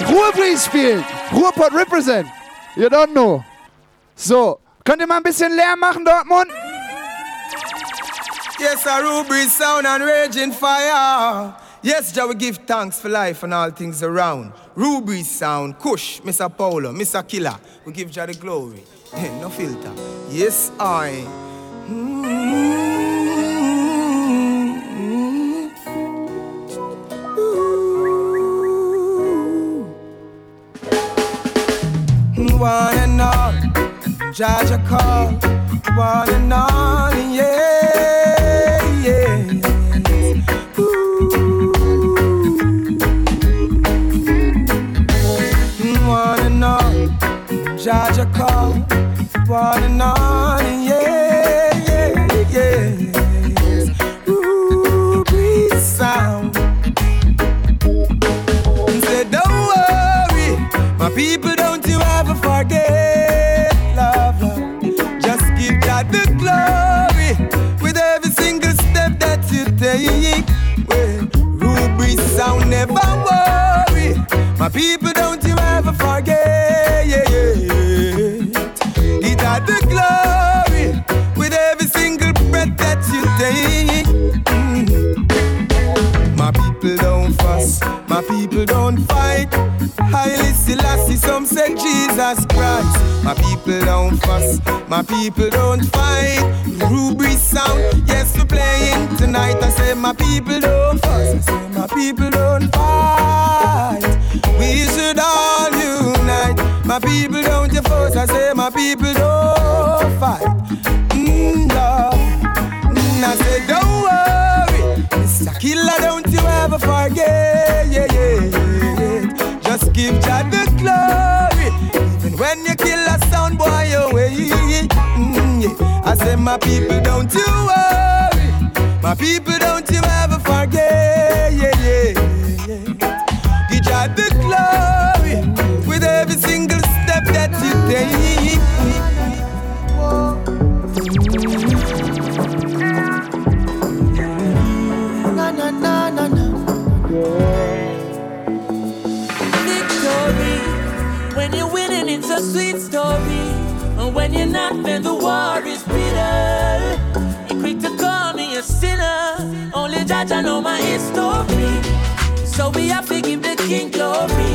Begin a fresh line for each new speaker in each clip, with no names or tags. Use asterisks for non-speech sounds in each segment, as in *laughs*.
Ruhrbreeze spielt. Ruhrpott represent. You don't know. So, könnt ihr mal ein bisschen Lärm machen, Dortmund?
Yes, a Ruhrbreeze sound and raging fire. Yes, Jah, we give thanks for life and all things around. Ruhrbreeze sound, Kush, Mr. Paulo, Mr. Killer. We give Jah the glory. *laughs* no filter. Yes, I. One and all, Jaja call, one and all, yeah, yeah. Ooh. One and all, Jaja call, one and all, yeah, yeah, yeah. Ooh, breeze sound. My people don't you ever forget. Yeah. Give the glory with every single breath that you take. My people don't fuss, my people don't fight. Haile Selassie, some say Jesus Christ. My people don't fuss, my people don't fight. Ruhrbreeze sound, yes, we're playing tonight. I say my people don't fuss, I say my people don't fight. My people don't you fuss, I say my people don't fight. Mm, Lord. Mm, I say don't worry, Mr. Killer, don't you ever forget. Yeah, yeah. Just give God the glory. Even when you kill a sound boy away. Mm, yeah. I say, my people, don't you worry. My people, don't you ever forget. Yeah, yeah.
A sweet story. And when you're not, then the war is bitter. You're quick to call me a sinner. Only judge I know my history. So we have to give the king glory.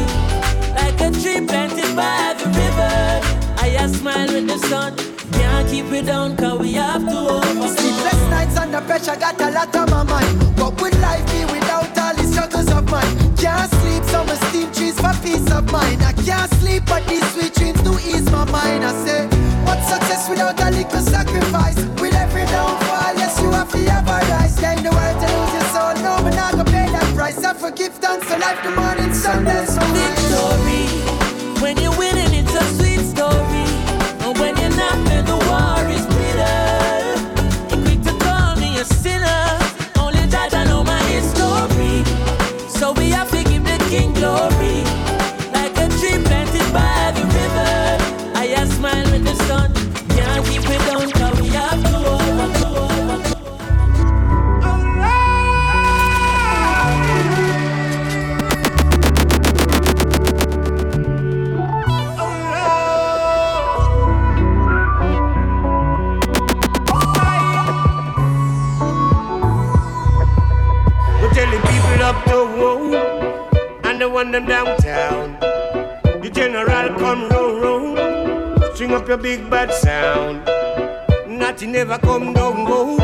Like a tree planted by the river. I smile with the sun. Can't keep it down, cause we have to overcome.
Sleepless nights under pressure got a lot on my mind. What would life be without the struggles of mine? Can't sleep, some steam trees for peace of mind. I can't sleep, but these sweet dreams do ease my mind. I say, what success without a little sacrifice? With every downfall, yes, you have to have a rise. Gain the world to lose your soul, no, but not gonna pay that price. I forgive thanks for life, the morning sun,
String up your big bad sound. Nothing never come down, go.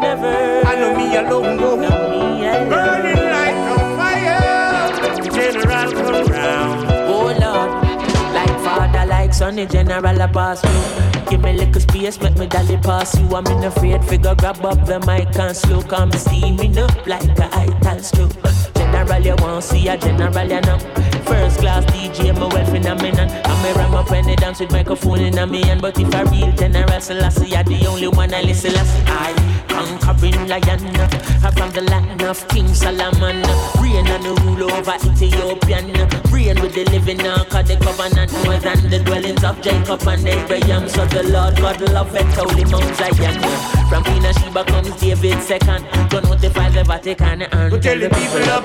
Never.
I know me alone, go. Burning like a fire. General come round.
Oh Lord, like father, like son, the general a pass through. Give me little space, make me dolly pass you. I'm in a afraid figure grab up the mic and slow, come steaming up like a ital stroke. General, you want see a general, you know. First class DJ, my well phenomenon. I'm a ram up when they dance with microphone in a me hand. But if a real general, Selassie, you're the only one I listen. Selassie, I conquering lion. I'm from the land of King Solomon. Reign and the rule over Ethiopian. Reign with the living ark of the covenant. More than the dwellings of Jacob and Abraham. So the Lord God love and holy Mount Zion. From Queen Sheba comes David second. Go notify the Vatican and
We tell the people up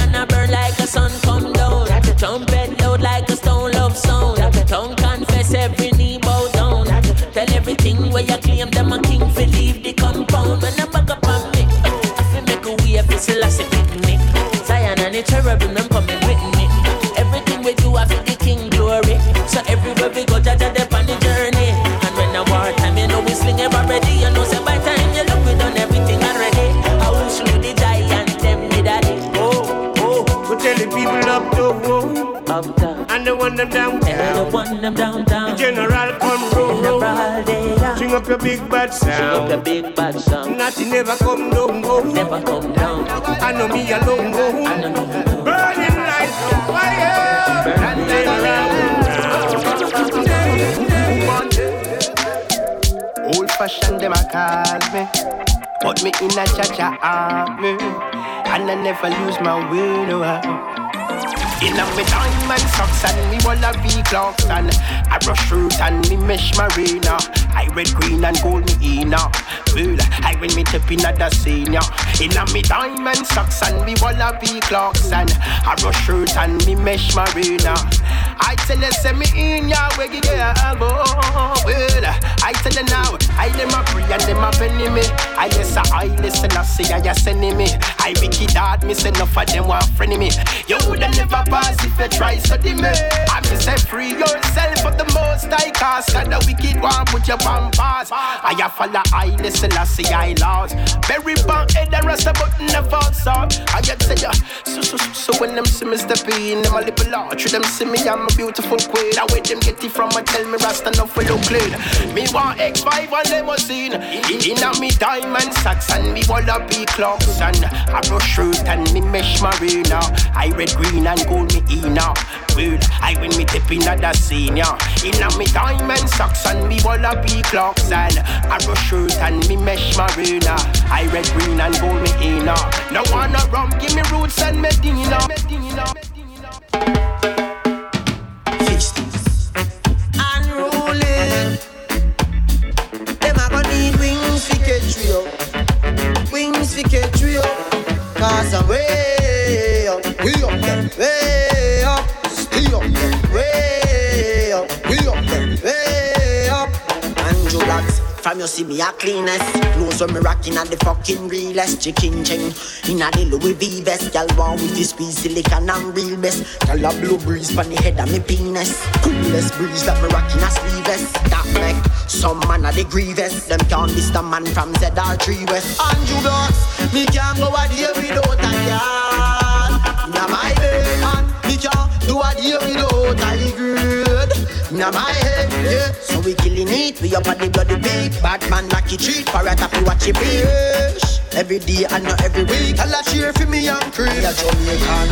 the
cherubim them coming with me. Everything we do I fi the king glory. So everywhere we go, Jaja dep on the journey. And when the war time, you know we sling it already. You know say by time you look we done everything already. I will slew the giant them the daddy. Oh oh,
We tell the people up to whoa.
up down.
And the one them down.
And the one them downtown. They are.
Up your big bad
Sing up the
sound.
big bad song.
Nothing never come down, go.
Never come down.
I know me alone, go.
I know me alone.
Burning like a fire.
Burning
General
Old fashioned them a call me. Put me in a cha-cha army. And I never lose my way no how. In a me diamond socks and me wanna be clocks and I brush root and me mesh marina. I red, green and gold me in Well, I when me tip in at the senior. In a me diamond socks and me wanna be clocks and I brush root and me mesh marina. I tell you, send me in ya, where you get go. Well, I tell you now, I them a free and them a penny me. I yes, I listen, I say, I sending me. I wicked hard, me say enough of them want friendly me. You woulda never pass if you try study me. I me say free yourself of the most I cast. And the wicked one put your bomb pass. I a follow, I I say, I lost. Very bad head and rest about never saw. I get say, yeah, so, so, so, so when them see me step in, them a little large. Them see me, I'm a beautiful queen. I wait them get it from, I tell me rasta enough for look clean. Me want X5 and limousine. In a me diamond socks and me wanna be clocks and I brush shirt and me mesh marina. I red, green and gold me in now. Well, I when me tip in the scene, yeah. In a me diamond socks and me wanna be clocks and brush shirt and me mesh marina. I red, green and gold me in now. No wanna rum, give me roots and Medina. Medina.
Unruly. Them a gonna wings fi catch up, wings fi catch up. Cause I'm way up, up way up, stay up way up, we up way up. Andrew Blacks. From you see me a cleanest. Clothes when me rocking at the fucking realest Chicken chain. In a the Louis V vest Y'all want with this squeeze silicon and real best. Y'all a blow breeze from the head of me penis. Coolest breeze that me rocking a sleeveless. That make some man a the grievous. Them can't list a man from ZR3 West. Andrew Blocks Me can't go a day without a yard Now my bed and me can't do a day without a good. Now my head, yeah. So we killing it, we up at the bloody beat. Bad man lucky treat, a tap you watch it bitch Every day and not every week. I'll a cheer for me and cream A Jamaican,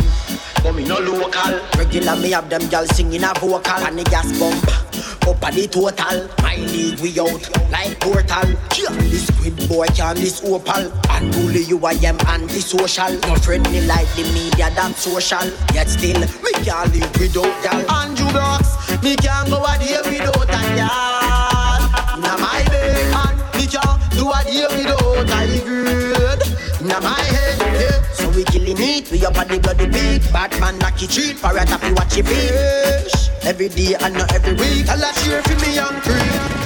but me no local. Regular me have them girls singing a vocal. And the gas bump, up at the total. My league we out, like portal. Yeah. This squid boy can this opal. Unruly you I am antisocial. No friendly like the media that social. Yet still, me can't live without y'all. Andrew Blocks, me can't go a day without a y'all. Now my and me can't do a day without a good. Now my head, it, we up at the bloody beat Batman lucky treat, for a tap you watch it fish Every day and not every week I'll a cheer for me and cream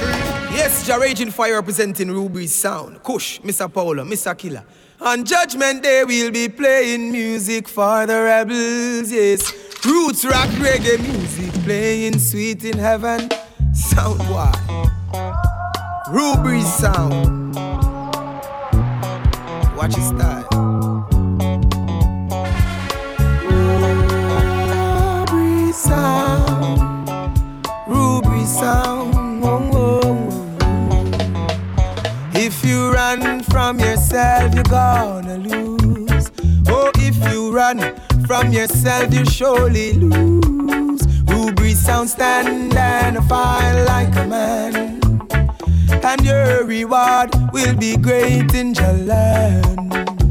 Yes, Jah Raging Fire representing Ruhrbreeze sound. Kush, Mr. Paolo, Mr. Killer. On Judgment Day, we'll be playing music for the rebels, yes. Roots rock reggae music playing sweet in heaven. Sound why? Ruhrbreeze sound. Watch his style. Sound. Ruhrbreeze sound. Whoa, whoa, whoa. If you run from yourself, you're gonna lose. Oh, if you run from yourself, you surely lose. Ruhrbreeze sound stand and fight like a man. and your reward will be great in your land.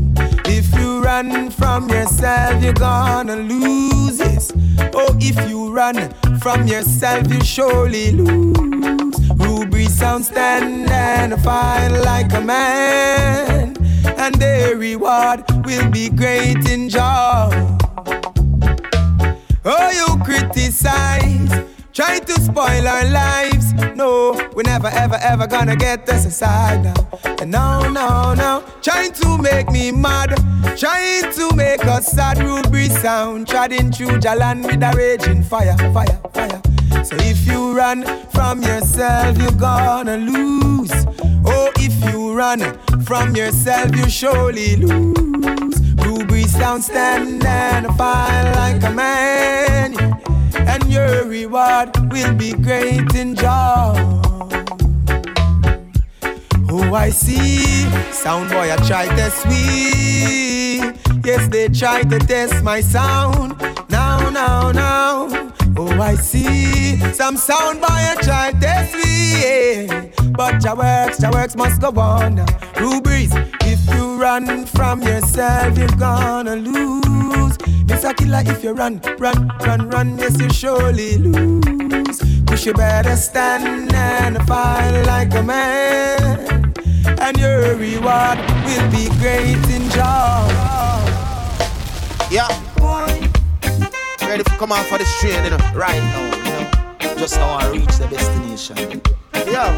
If you run from yourself, you're gonna lose it. Oh, if you run from yourself, you surely lose. Ruhrbreeze sound stand and fight like a man, and their reward will be great in joy. Oh, you criticize Try to spoil our lives. No, we're never, ever, ever gonna get this aside now. And no, no, no. Trying to make me mad. Trying to make us sad. Ruhrbreeze sound. Treading through Jalan with a raging fire, fire, fire. So if you run from yourself, you're gonna lose. Oh, if you run from yourself, you surely lose. Ruhrbreeze sound stand and fire like a man and your reward will be great in joy. Oh, I see. Sound boy, I try to sweet. Yes, they try to test my sound. Now, now, now. Oh, I see. Some sound boy, I try to sweet. But your works, your works must go on. Rubies, if you run from yourself, you're gonna lose. Miss a killer if you run, run, run, run, yes you surely lose. Cause you better stand and fight like a man. And your reward will be great in joy.
Yeah. Boy. Ready to come off for the train, you know, right now, you know. Just now I reach the destination. Yeah.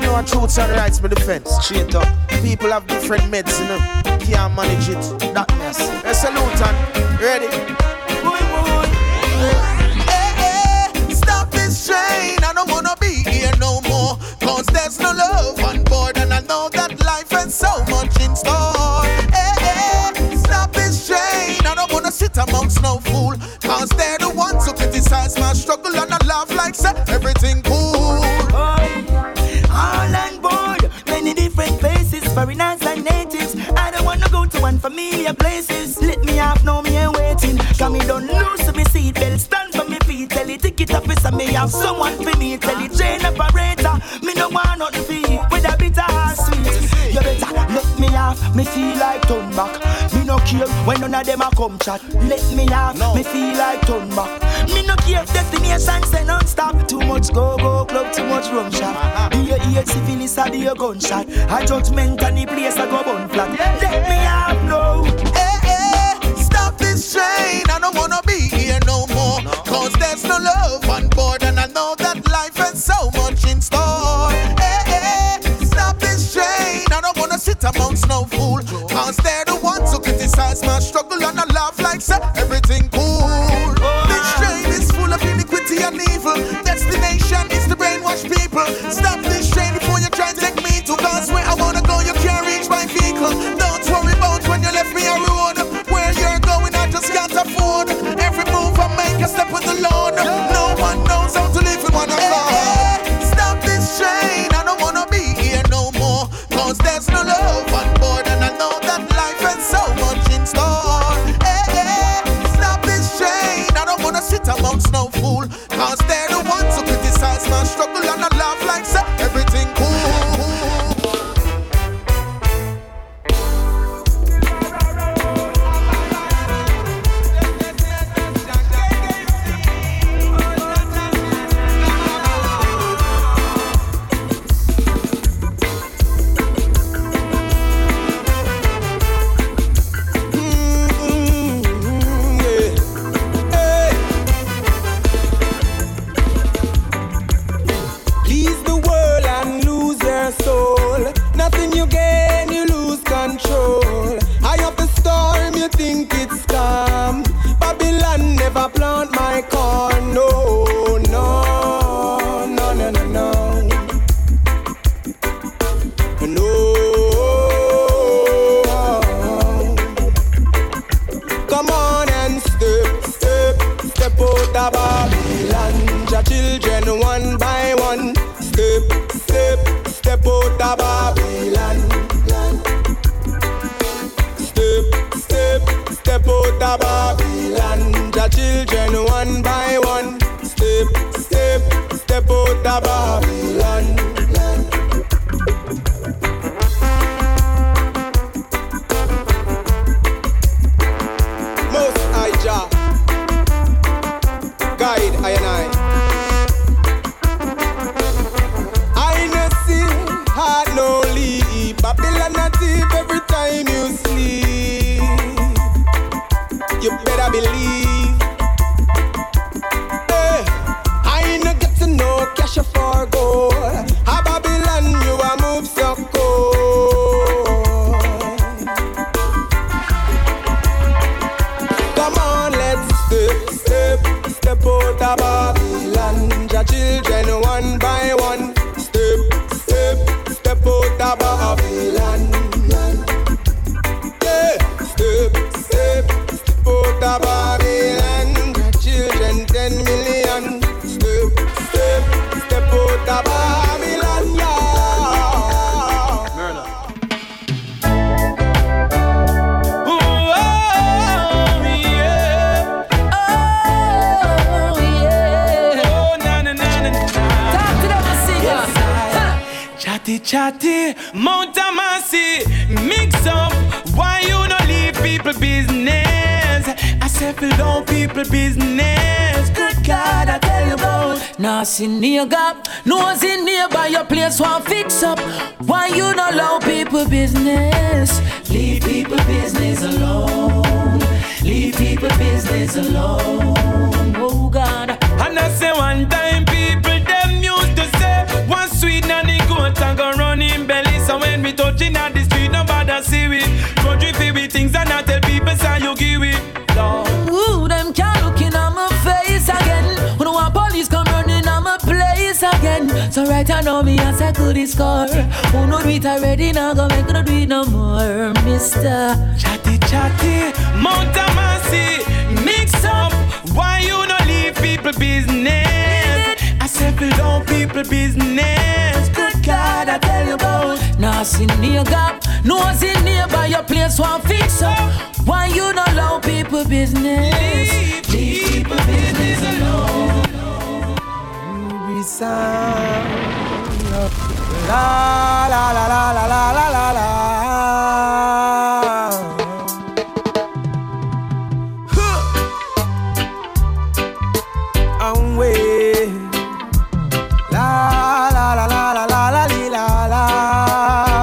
You know, truths and rights, my defense. Straight up. People have different meds, you know. Can't manage it. That mess. A salute and ready. Boy, boy.
Hey, hey, stop this train. I don't wanna be here no more. Cause there's no love on board. And I know that life has so much in store. Hey, hey, stop this train. I don't wanna sit amongst no fool. Cause they're the ones who criticize my struggle. And I laugh like, say, everything cool.
Unfamiliar places. Let me off, no me ain't waiting. Cause me don't lose me seatbelt. Stand for me feet, tell the ticket officer me have someone for me. Tell the train operator, me no want nothing for you. With a bit of sweet. You better let me off, me feel like turn back. No care when none of them a come chat. Let me off, no. me feel like turn back. Me no care destination say non-stop. Too much go go club, too much rum shot. Uh-huh. Be your ear syphilis, I be a gunshot. A judgment and the place I go bun flat. Let me off now.
Hey, hey, stop this train. I don't wanna be here no more. Cause there's no love on board, and I know that life has so much in store. Who criticize Who
know do it already now go make no do it no more, Mister.
Chatty chatty, Mount Amasi, mix up. Why you not leave people business? I said fill down people business. Good God, I tell you about.
Now see near gap, nose in nearby your place one fix up. Why you not allow people business?
Leave people business alone.
Ruhrbreeze sound. La la la la la la la la la. Huh. Away. La la la la la la la la la.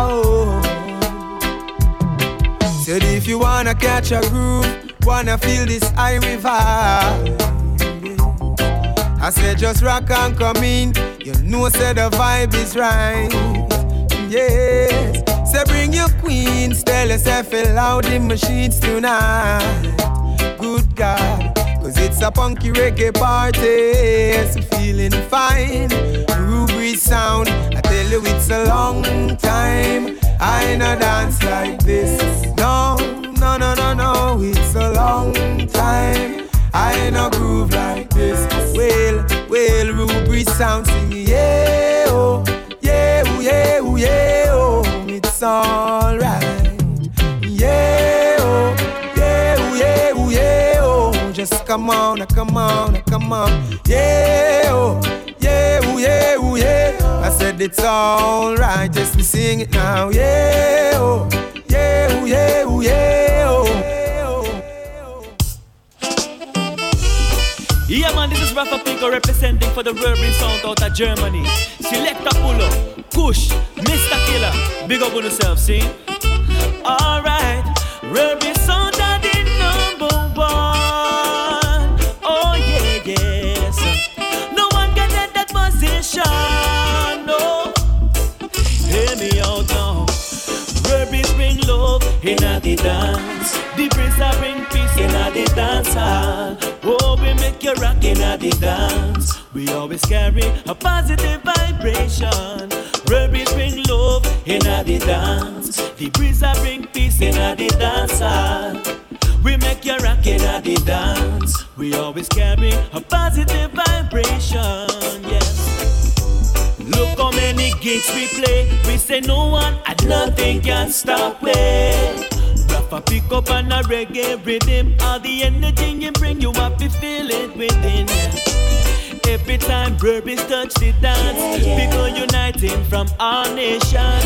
Oh. Said if you wanna catch a groove, wanna feel this high vibe. I said just rock and come in. You know say the vibe is right. Yes. Say bring your queens. Tell yourself fill out in machines tonight. Good God. Cause it's a punky reggae party. Yes, feeling fine. Ruhrbreeze sound. I tell you it's a long time. I no dance like this. No, no, no, no, no. It's a long time. I ain't no groove like this. Well, well, Ruhrbreeze sound sing yeah, oh, yeah, oh, yeah, oh, yeah, oh. It's alright. Yeah, oh, yeah, oh, yeah, oh, yeah, oh. Just come on, uh, come on, uh, come on. Yeah, oh, yeah, oh, yeah, oh, yeah. I said it's alright, just me sing it now. Yeah, oh, yeah, oh, yeah, oh, yeah, oh.
Yeah, man, this is Rafa Pico representing for the Rubin Sound out of Germany. Selecta Pulo, Kush, Mr. Killer. Big up on yourself, see? Alright, Rubin Sound are the number one. Oh, yeah, yes. No one can get that position, no. Hear me out now. Rubis bring love in the dance. The breeze a bring the dance hall. Oh, we make you rock in a the dance. We always carry a positive vibration. Rubis bring love in a the dance. The breeze a bring peace in a the dance hall. We make you rock in a the dance. We always carry a positive vibration. Yes. Look how many gigs we play. We say no one and nothing can stop it. Rafa pick up on a reggae rhythm. All the energy you bring, you have to feel it within. Every time Burbis touch the dance, people uniting from all nations.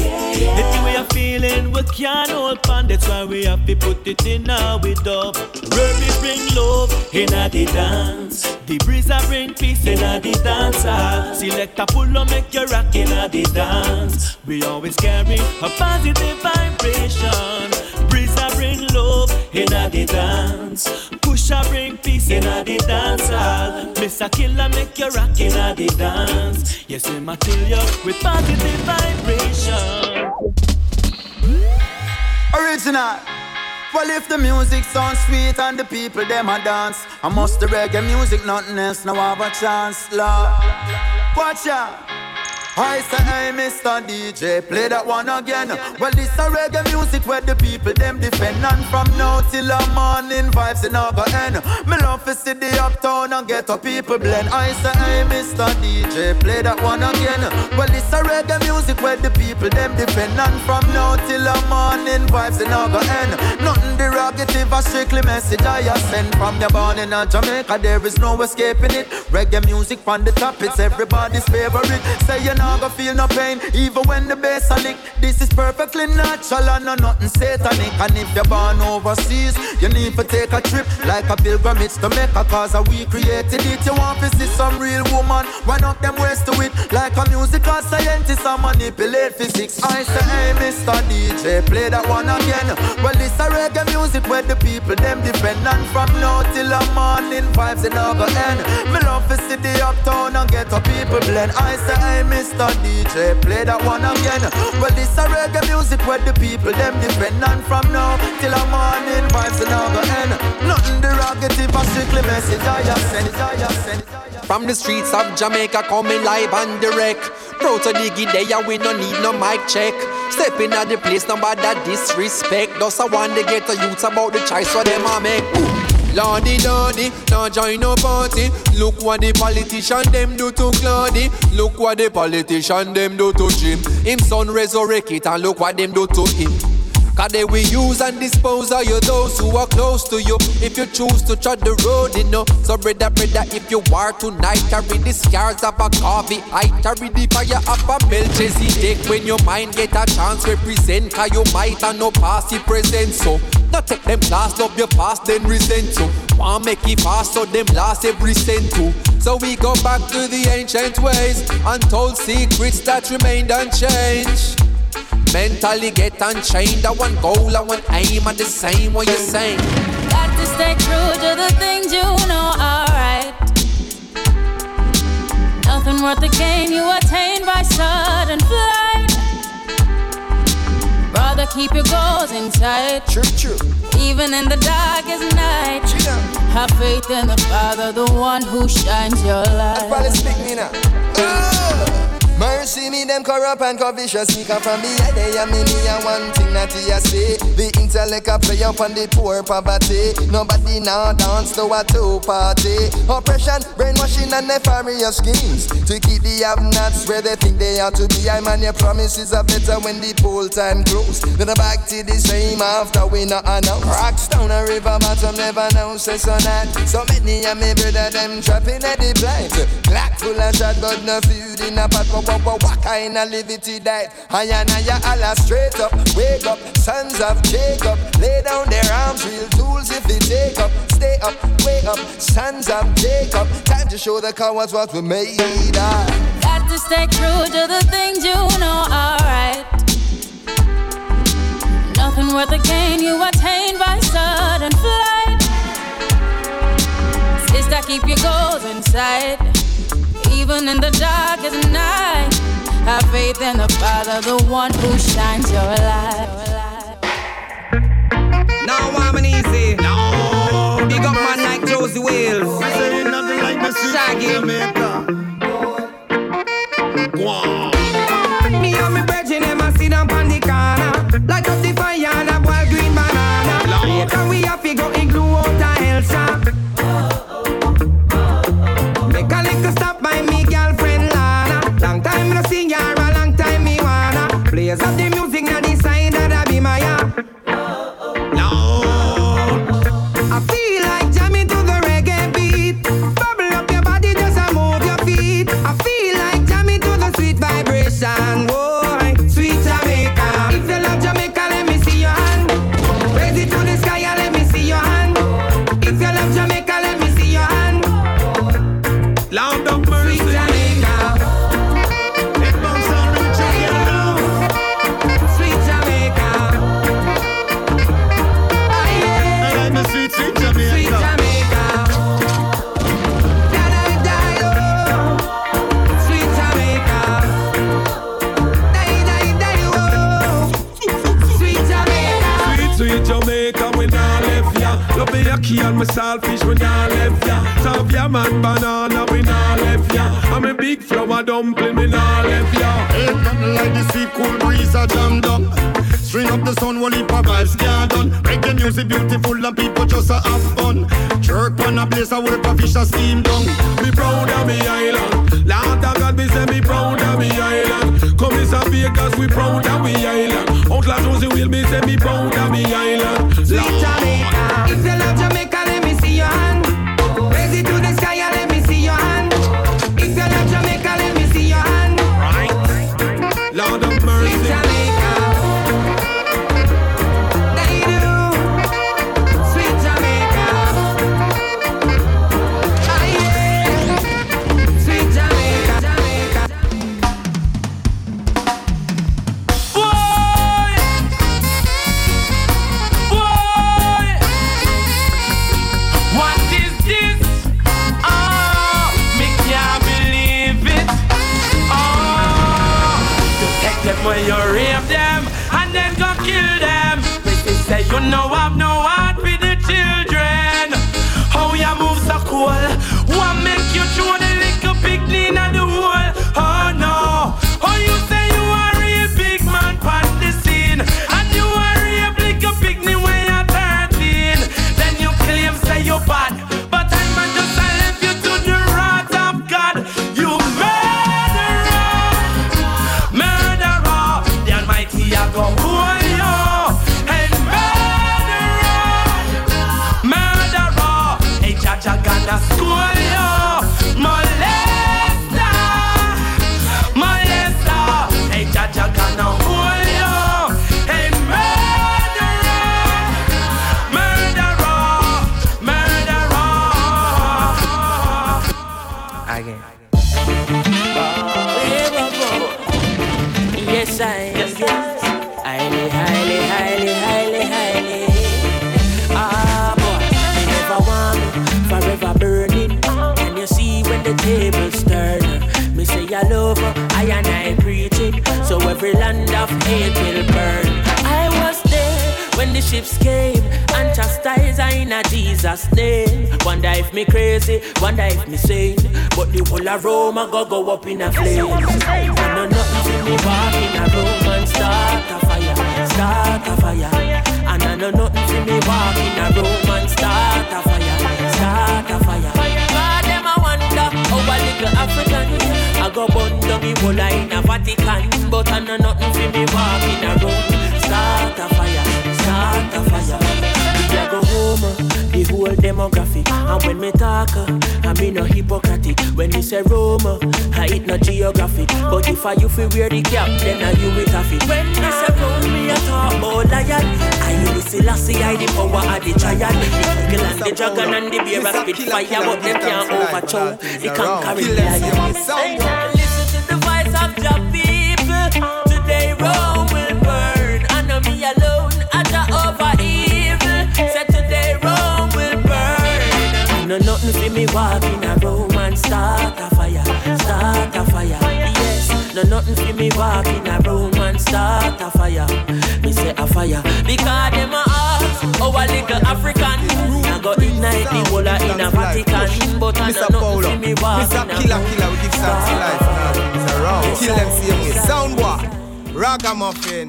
If the way you're feeling, we can't hold on. That's why we have to put it in our with up. Burbis bring love in a the dance. The breeze bring peace in a the dance. Ah. hall. Select a pull up, make you rock in a the dance. We always carry a positive vibration. In a the dance. Push a bring peace in a the dance. hall. Mr. Killer make you rock in a the dance. Yes, him a tell you with positive vibration.
Original. Well, if the music sounds sweet and the people them a dance, I must the reggae music, nothing else, now have a chance, Lord. Watch out. I say, hey, Mr. DJ, play that one again. Well, this a reggae music where the people them defend. And from now till the morning, vibes in go end. Me love to see the uptown and get a people blend. I say, hey, Mr. DJ, play that one again. Well, this a reggae music where the people them defend. And from now till the morning, vibes in go end. Nothing derogative, a strictly message I send. From your born in Jamaica, there is no escaping it. Reggae music from the top, it's everybody's favorite. Say you know not gonna feel no pain, even when the bass a lick. This is perfectly natural and no nothing satanic. And if you're born overseas, you need to take a trip like a pilgrimage to make a cause we created it. You want to see some real woman, run up them ways to it like a musical scientist and manipulate physics. I say, hey, Mr. DJ, play that one again. Well, this a reggae music where the people them depend on from now till the morning vibes in our end. Me love to see the uptown and get a people blend. I say, hey, Mr. DJ, play that one again. Well, this a reggae music where the people them depend on from now till the morning vibes in our end. Nothing derogative, a strictly message I just send. I just send.
From the streets of Jamaica coming live and direct. Proud to dig it there, we no need no mic check. Stepping at the place, nobody that disrespect. Thus I want to get the youths about the choice for them I make. Lordy, lordy, now join no party. Look what the politician them do to Claudy. Look what the politician them do to Jim. Him son resurrect it and look what them do to him. Cause they will use and dispose of you those who are close to you. If you choose to tread the road, you know. So brother, brother, if you are tonight, carry the scars of a coffee. I carry the fire of a Melchizedek. When your mind get a chance, represent. Cause you might have no past, you present. So, not take them last of your past, then resent you. Want make it fast, so them last every cent too. So we go back to the ancient ways, untold secrets that remained unchanged. Mentally get unchained. I want goal, I want aim, and the same what you're saying.
Got to stay true to the things you know are right. Nothing worth the gain you attain by sudden flight. Brother, keep your goals in sight.
True, true.
Even in the darkest night. Have faith in the Father, the one who shines your light.
Probably speak me now. Uh. Mercy me them corrupt and covetous up from me head They a me me a one thing that he a say The intellect a play up on the poor poverty. Nobody now dance to a two party Oppression, brainwashing and nefarious schemes. To keep the have-nots where they think they ought to be. I man your promises are better when the poll time close Then back to the same after we not announce. Rocks down a river bottom never know say so not. So many of me brother them trapping at the blind Black full of shot but no food in a pot what, what, what kind of that? I and I Allah straight up, wake up, sons of Jacob, lay down their arms, real tools if they take up, stay up, wake up, sons of Jacob, time to show the cowards what we made of.
Got to stay true to the things you know are right. Nothing worth the gain you attain by sudden flight. Sister, keep your goals in sight even in the darkest night. Have faith in the Father, the one who shines your light.
Now I'm an easy. No. Big up man like Josey Wales. Shaggy. Wow.
Kill me selfish when I left ya. Serve ya man banana we not left ya. I'm a big flower dumpling we not left ya.
Hey, nothing like the sweet cool breeze a jam down. String up the sun while it vibes can't done. the music beautiful and people just a have fun. Jerk on a place I work a fish a steam down.
Me proud of me island. Lord of God, me say me proud of me island. Come is a Vegas, we proud of me island. Outlaw Josey will me say me proud of me island.
Sweet Jamaica, if you love Jamaica, let me see your hand.
Every land of hate will burn. I was there when the ships came and chastise I in a Jesus name. Wonder if me crazy, wonder if me sane. But the whole of Rome I go go up in a flame. And no nothing see me walk in a room and start a fire, start a fire. And I know nothing see me walk in a room and start a fire, start a fire. And when me talk, uh, I mean no hypocritic. When me say Rome, uh, I eat no geographic. But if I you feel wear the cap, then I you with a fit. When me say Rome, me a talk about lion. I use the Selassie, I the power of the giant. The eagle and the dragon and the bear a spit fire, but them can't overthrow the conquering lion. Walk in a room and start a fire, start a fire. Yes, no nothing for me walk in a room and start a fire. Me say a fire because them a ask our little African. I go ignite the whole a in a Vatican, but I no nothing for me walk in a
Killer
room.
Killer, we give to life now. Raw, kill them same way. Sound what? Ragamuffin.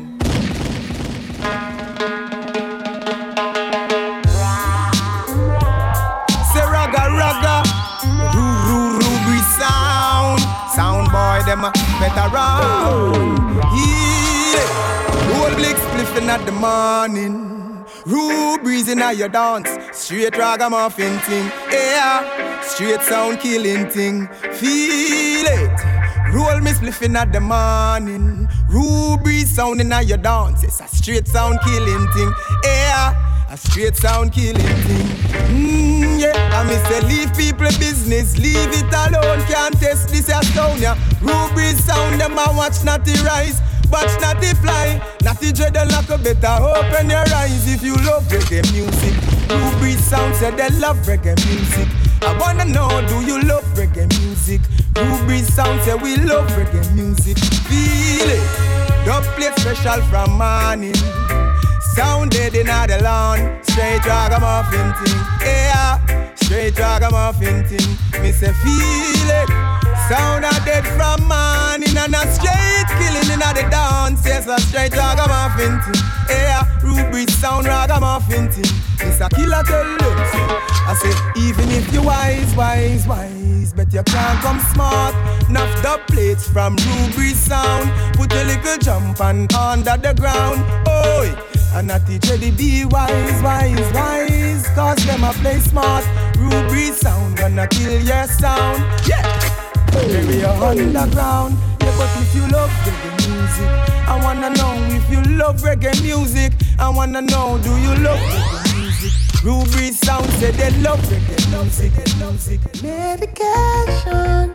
Better round. Yeah, roll blick spliffing at the morning. Roo breezing at your dance, straight ragamuffin thing. Yeah, straight sound killing thing. Feel it. Roll me spliffing at the morning. Breeze sounding at your dance. It's a straight sound killing thing. Yeah. A straight sound killing thing. Mmm, yeah, I miss say leave people business, leave it alone. Can't test this a sound, yeah. Ruhrbreeze sound, them a watch not the rise. Watch not the fly, not the dread and like better open your eyes if you love reggae music. Ruhrbreeze sound said they love reggae music. I wanna know, do you love reggae music? Ruhrbreeze sound say we love reggae music. Feel it, dub play special from morning. Sound dead in the lawn, straight ragamuffin thing. Yeah, ah. straight ragamuffin thing. Me say feel it. Sound a dead from morning and a straight killing in the dance. Yes, a straight ragamuffin thing. Yeah, ah. Ruhrbreeze sound ragamuffin thing. It's a killer tell them. I say even if you wise, wise, wise, but you can't come smart. Nuff the plates from Ruhrbreeze sound. Put a little jump and under the ground. Oi. And I teach to be wise, wise, wise. Cause them a play smart. Ruhrbreeze sound gonna kill your sound. Yeah. Bury you underground. Yeah, but if you love reggae music, I wanna know if you love reggae music. I wanna know, do you love reggae music? Ruhrbreeze sound said they love reggae music.
Medication.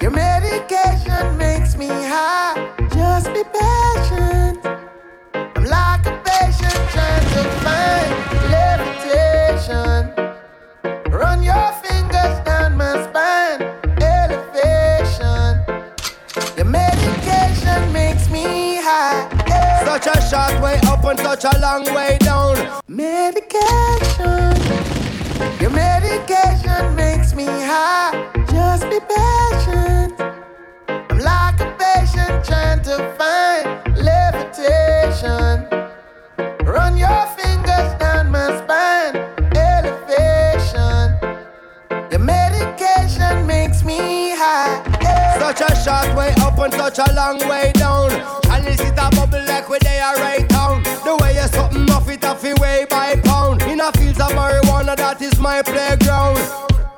Your medication makes me high. Just be patient. Trying to find levitation. Run your fingers down my spine. Elevation. Your medication makes me high.
Such a short way up and such a long way down.
Medication. Your medication makes me high. Just be patient. I'm like a patient trying to find levitation. Run your fingers down my spine. Elevation. Your medication makes me high.
Such a way up and such a long way down. A bubble they are right down. The way you something off it off way by pound. In a fields of marijuana, that is my playground.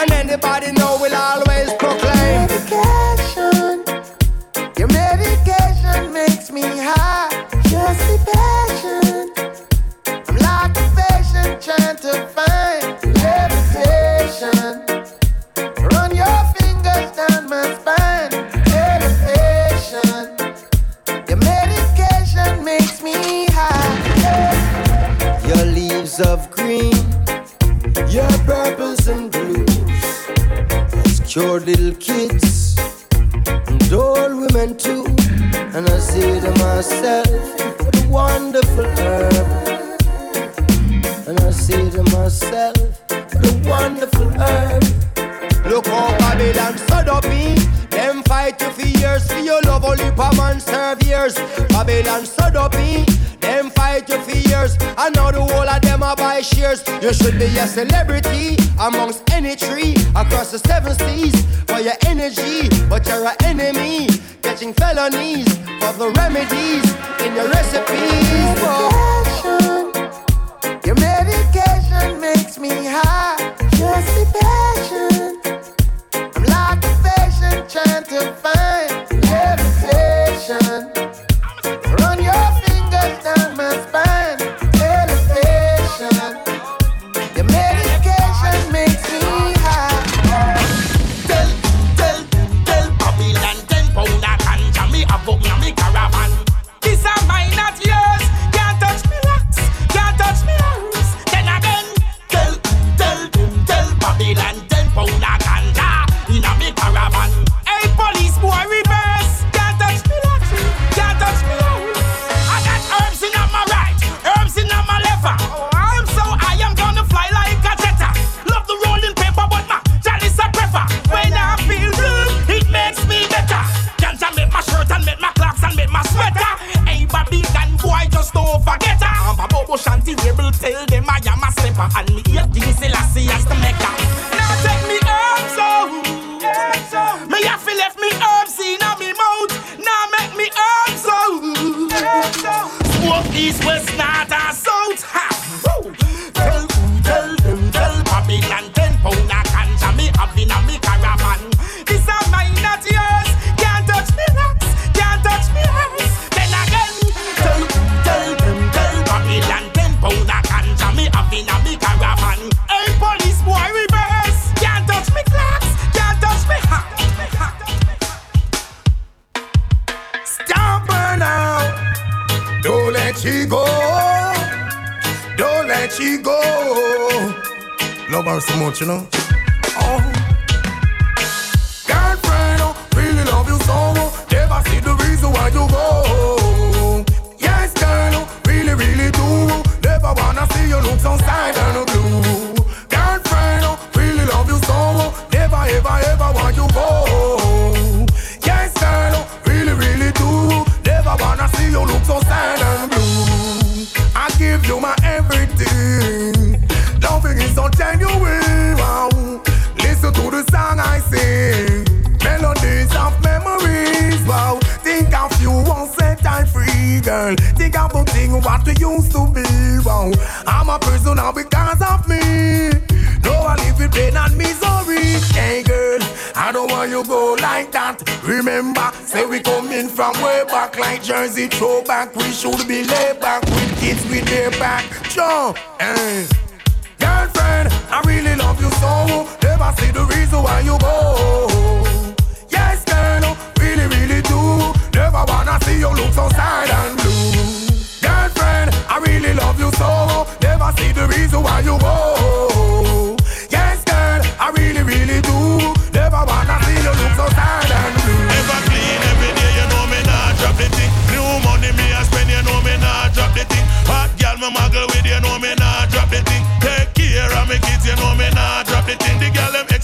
And anybody know will always proclaim.
Medication. Your medication makes me high. Just be patient. I'm like a patient trying to find Levitation Run your fingers down my spine. Elevation Your medication makes me high.
Your leaves of green. Your purples and blue Mature little kids and old women too. And I say to myself, what a wonderful herb. And I say to myself, what a wonderful herb. Look how Babylon stood up me. Them fight you for years, for your love only for man serve years. Babylon stood up me. Your for years. I know the whole of them are buy shares. You should be a celebrity amongst any tree across the seven seas for your energy, but you're an enemy. Catching felonies for the remedies in your recipes. Passion,
you're medication.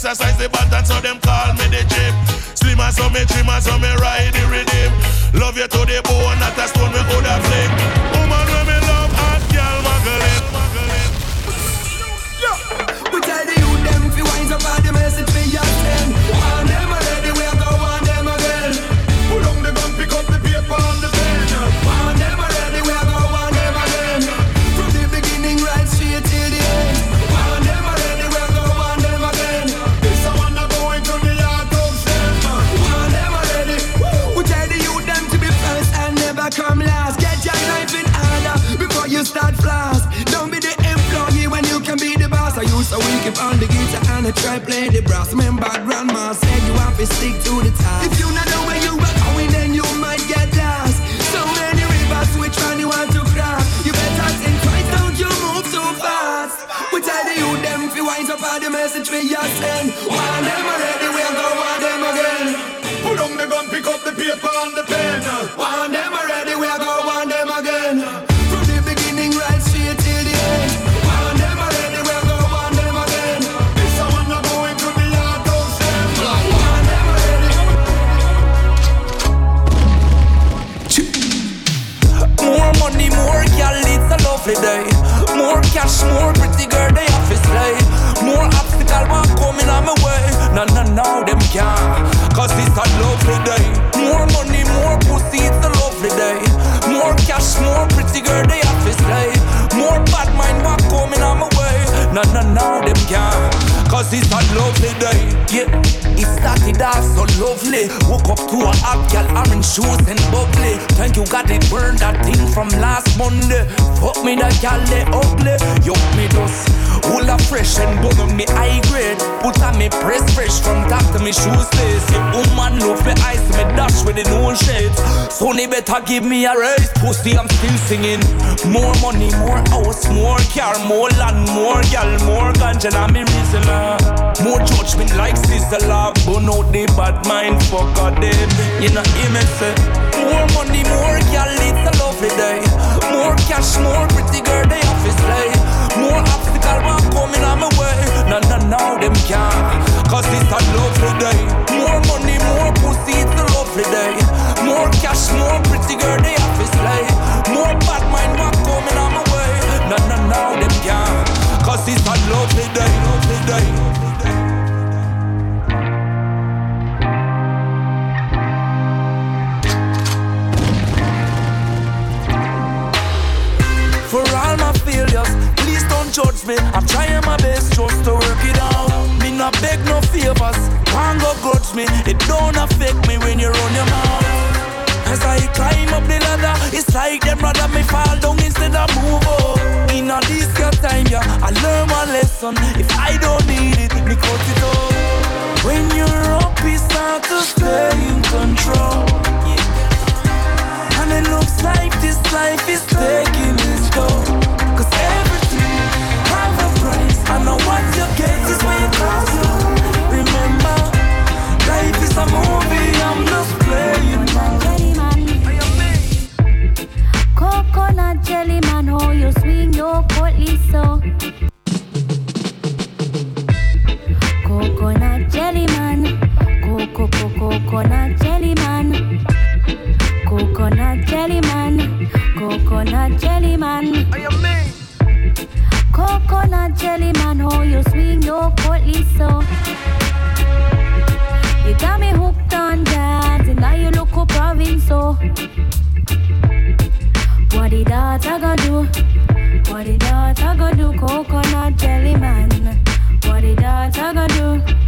exercise the pattern, so them call me the chip. Slimmer, so me trimmer, so me ride the rhythm. Love you to the bone, not a stone
we could have
flicked. Play the brass. Remember, grandma said you have to stick to the task. If you not know where
Cause it's a lovely day. More money, more pussy, it's a lovely day. More cash, more pretty girl, they have to slay. More bad mind, one coming on my way. No, no, no, them can't. Cause it's a lovely day. Yeah, it started off so lovely. Woke up to a hot gal, orange shoes and bubbly. Thank you, God, it burned that thing from last Monday. Fuck me, that gal, they ugly. You me dust. Full of fresh and bone on me high grade. Put on me press fresh from top to me shoes lace. The woman love me ice, me dash with the new shades. Sonny better give me a raise. Pussy, I'm still singing. More money, more house, more car, more land, more gal, more ganja, and me reason. More judgment like sister love, burn out the bad mind, fuck them. You know, me say. More money, more gal, it's a lovely day. More cash, more pretty girl, they to slay. More obstacle, one coming on my way. No, no, no, them can't. Cause it's a lovely day. More money, more pussy, it's a lovely day. More cash, more pretty girl, they have to slay. More bad mind, one coming on my way. No, no, no, them can't. Cause it's a lovely day, lovely day. Judge me. I'm trying my best just to work it out. Me not beg no favors, can't go grudge me. It don't affect me when you run your mouth. As I climb up the ladder, it's like them rather me fall down instead of move up. In a this your time, yeah, I learn one lesson. If I don't need it, me cut it off. When you're up, it's hard to stay in control. And it looks like this life is taking its toll. Cause price. I know what you get is what you cost you. Remember, life is a movie, I'm just playing.
Coconut jelly man, how you swing your cutlass so. Coconut jelly man, coco coco coconut jelly man. Coconut jelly man, coconut jelly man. Coconut jelly man, how you swing your cutlass so. You got me hooked on that, and now you look up province so. What the daughter gonna do? What the daughter gonna do? Coconut jelly man. What the daughter gonna do?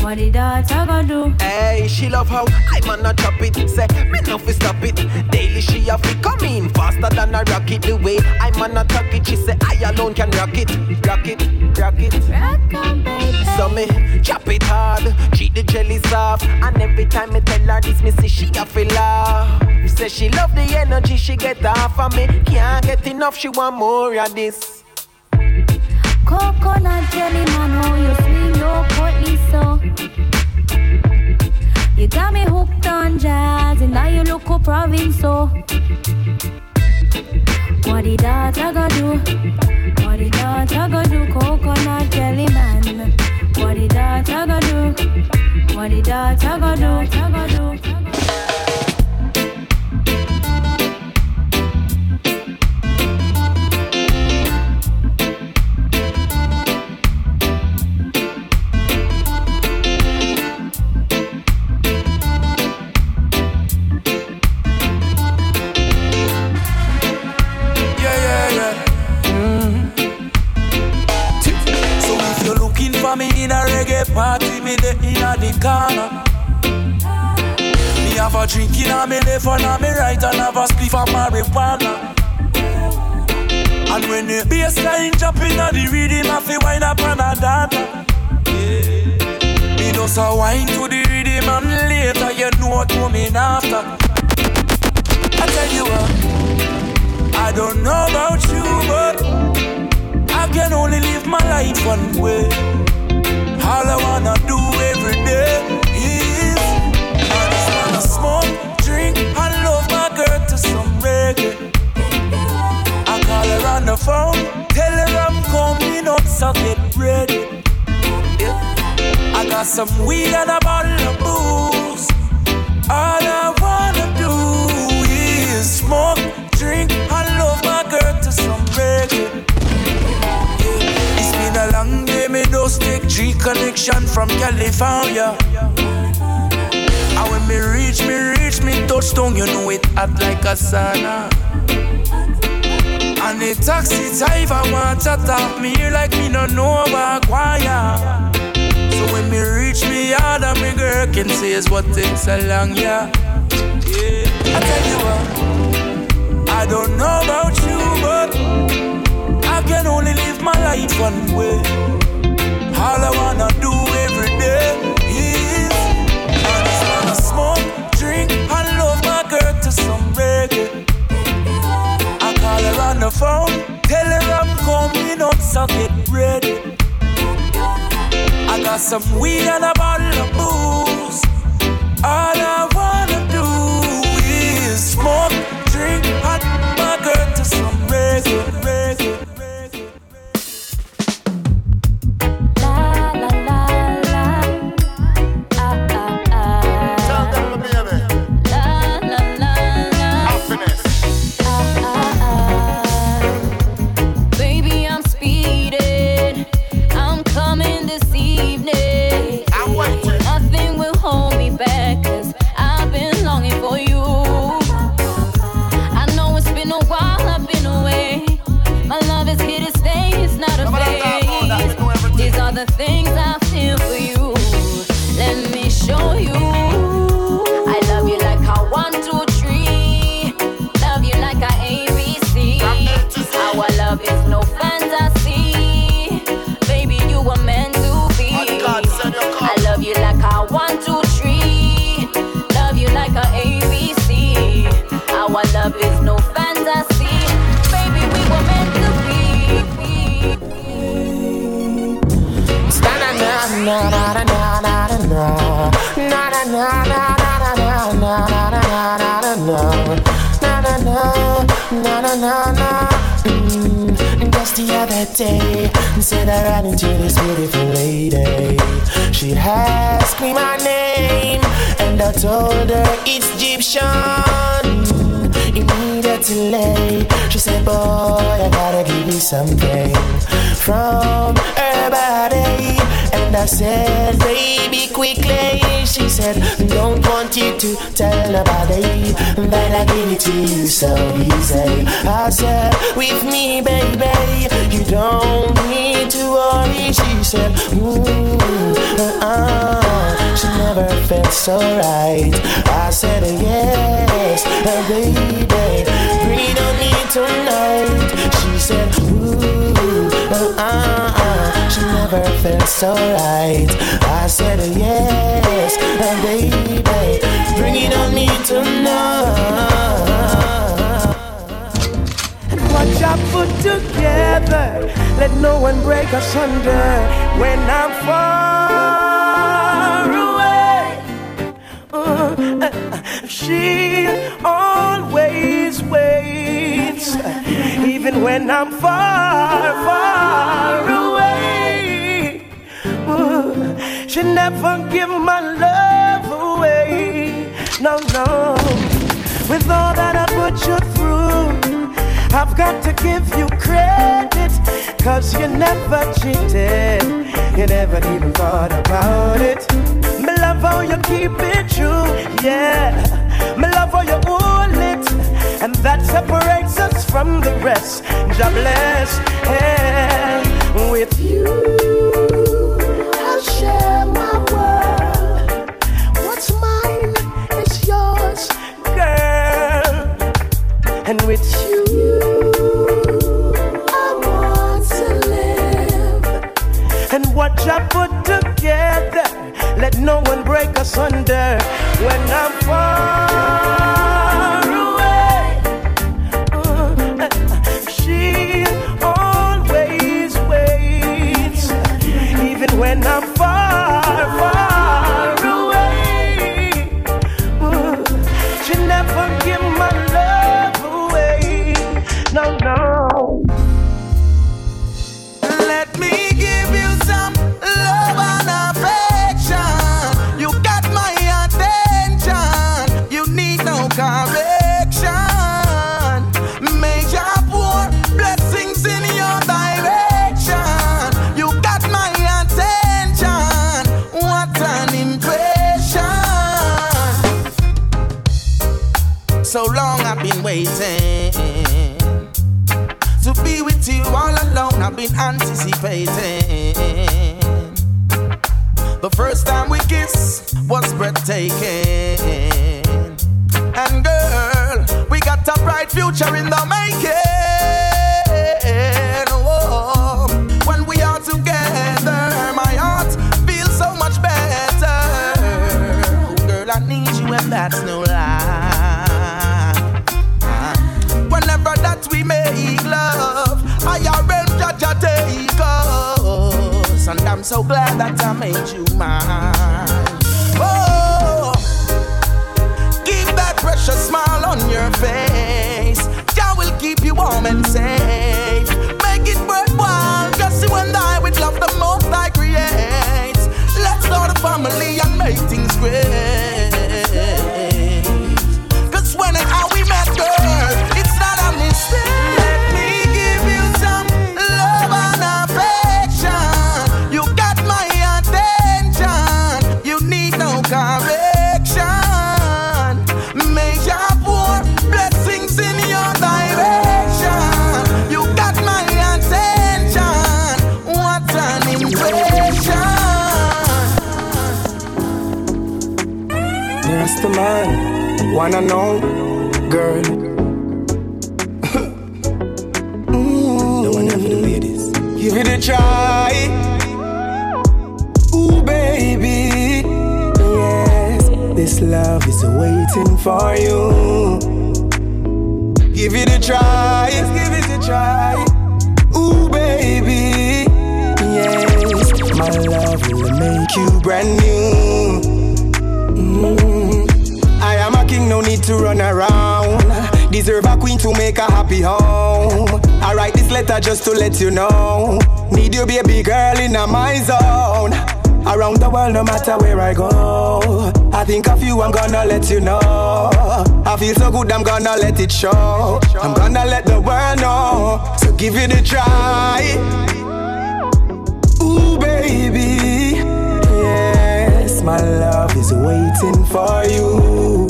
What the daughter gonna do?
Hey, she love how I man a chop it. Say me no fi stop it. Daily she a fi come in faster than a rocket. The way I man attack it, she say I alone can rock it, rock it, rock it.
Rock on, baby.
So me chop it hard, treat the jelly soft, and every time me tell her this, me see she a feel laugh. Say she love the energy she get off of me. Can't get enough, she want more of this.
Coconut jelly man, how you swing your cutlass so. Oh? You got me hooked on jazz, and now you look up province so. What the daughter gonna do? What the daughter gonna do? Coconut jelly man. What the daughter gonna do? What the daughter gonna do?
When the rhythm, I feel wind up on a data. Yeah. just a wine to the rhythm and later you know what coming after. I tell you what, I don't know about you, but I can only live my life one way. All I wanna do every day is I just wanna smoke, drink, and love my girl to some reggae. I call her on the phone, so get ready. I got some weed and a bottle of booze. All I wanna do is smoke, drink, and love my girl to some reggae. Yeah. It's been a long day, me just take G connection from California. And when me reach, me reach, me touchdown, you know it hot like a sauna. And the taxi driver want to talk me here like me no know about choir. So when me reach me yard and me girl can say is what takes so long, yeah. Yeah, I tell you what, I don't know about you, but I can only live my life one way. All I wanna the phone, tell her I'm coming up, so get ready. I got some weed and a bottle of booze. All I wanna do is smoke, drink, and my girl to some reggae.
The
thing. Asked me my name, and I told her it's Egyptian. Immediately, she said, Boy, I gotta give you something from. And I said, Baby, quickly. She said, Don't want you to tell nobody that I give it to you so easy. I said, With me, baby, you don't need to worry. She said, Ooh, uh, she never felt so right. I said, Yes, uh, baby, it on me tonight. She said, Ooh, uh, uh, uh, she never felt so right. I said, Yes, and baby, bring it on me tonight.
And what I put together, let no one break us under when I'm far away. Uh, uh, she always waits, even when I'm far, far away. Uh, she never give my love away. No, no. With all that I put you through, I've got to give you credit. Cause you never cheated. You never even thought about it. Me love how you keep it true, yeah. Me love how you hold it. And that separates us from the rest. God bless. Yeah. With you, I'll share my world. What's mine is yours, girl. And with you, I want to live. And what I put together,
let no one break us under. When I'm far
I.
Think of you, I'm gonna let you know. I feel so good, I'm gonna let it show. I'm gonna let the world know. So give it a try. Ooh, baby. Yes, my love is waiting for you.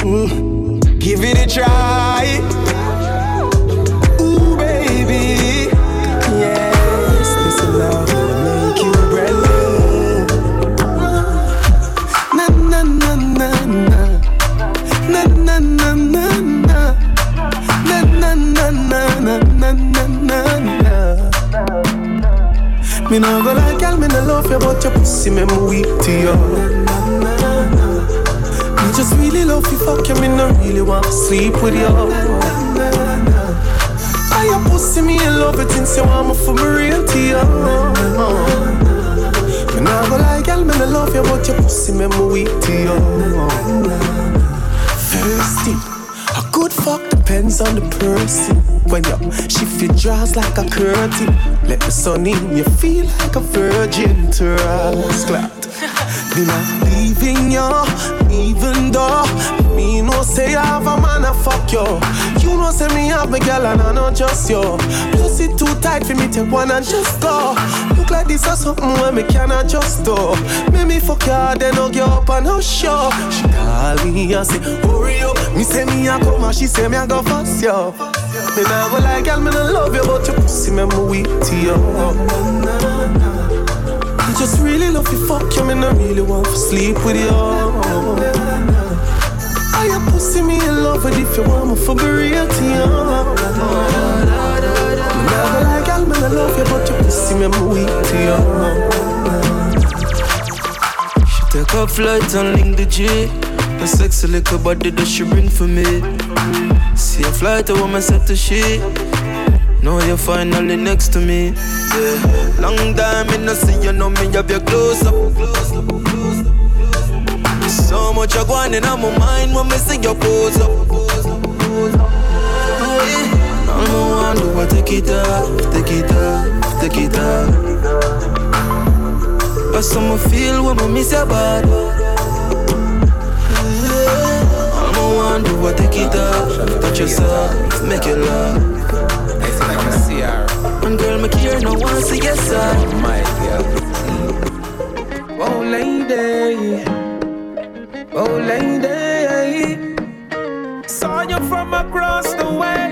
Mm. Give it a try.
Me nah go like girl, me nah love you, but your pussy me weak to you. Me just really love you, fuck you, me nah really want to sleep with you. I your pussy, me in love it since you want me for me real to you. Me nah go like girl, me nah love you, but your pussy me weak to you. Thirsty, depends on the person. When you shift your draws like a curtain, let the sun in, you feel like a virgin to us clad. Me not leaving you, even though me no say I have a man a fuck you. You know say me have my girl and I not just you. Plus it too tight for me take one and just go. Look like this or something where me cannot just do. Make me fuck you, then hug you up and no show. She call me and say hurry up. Me say me a come and she say me a go fast yo. Me nah go like girl, me nah love you, but your pussy me me weak to you. I just really love you, fuck you, me nah really want to sleep with you. I your pussy me in love with if you want me for be real to you. Me nah go like girl, me nah love you, but your pussy me me weak to you. She
Take a flight and link the G. A sexy little body that she bring for me. See a flight, a woman set to she. Now you're finally next to me. Yeah. Long time in the see you know me have your close up. So much I going in my mind when me see your pose up. I'm the one to take it off, take it off, take it off. But some feel when I miss your body. I'm a one do what take it up, touch yourself, make you love. And girl, me care no one see your side. My girl. Oh lady, oh lady, saw you from across the way.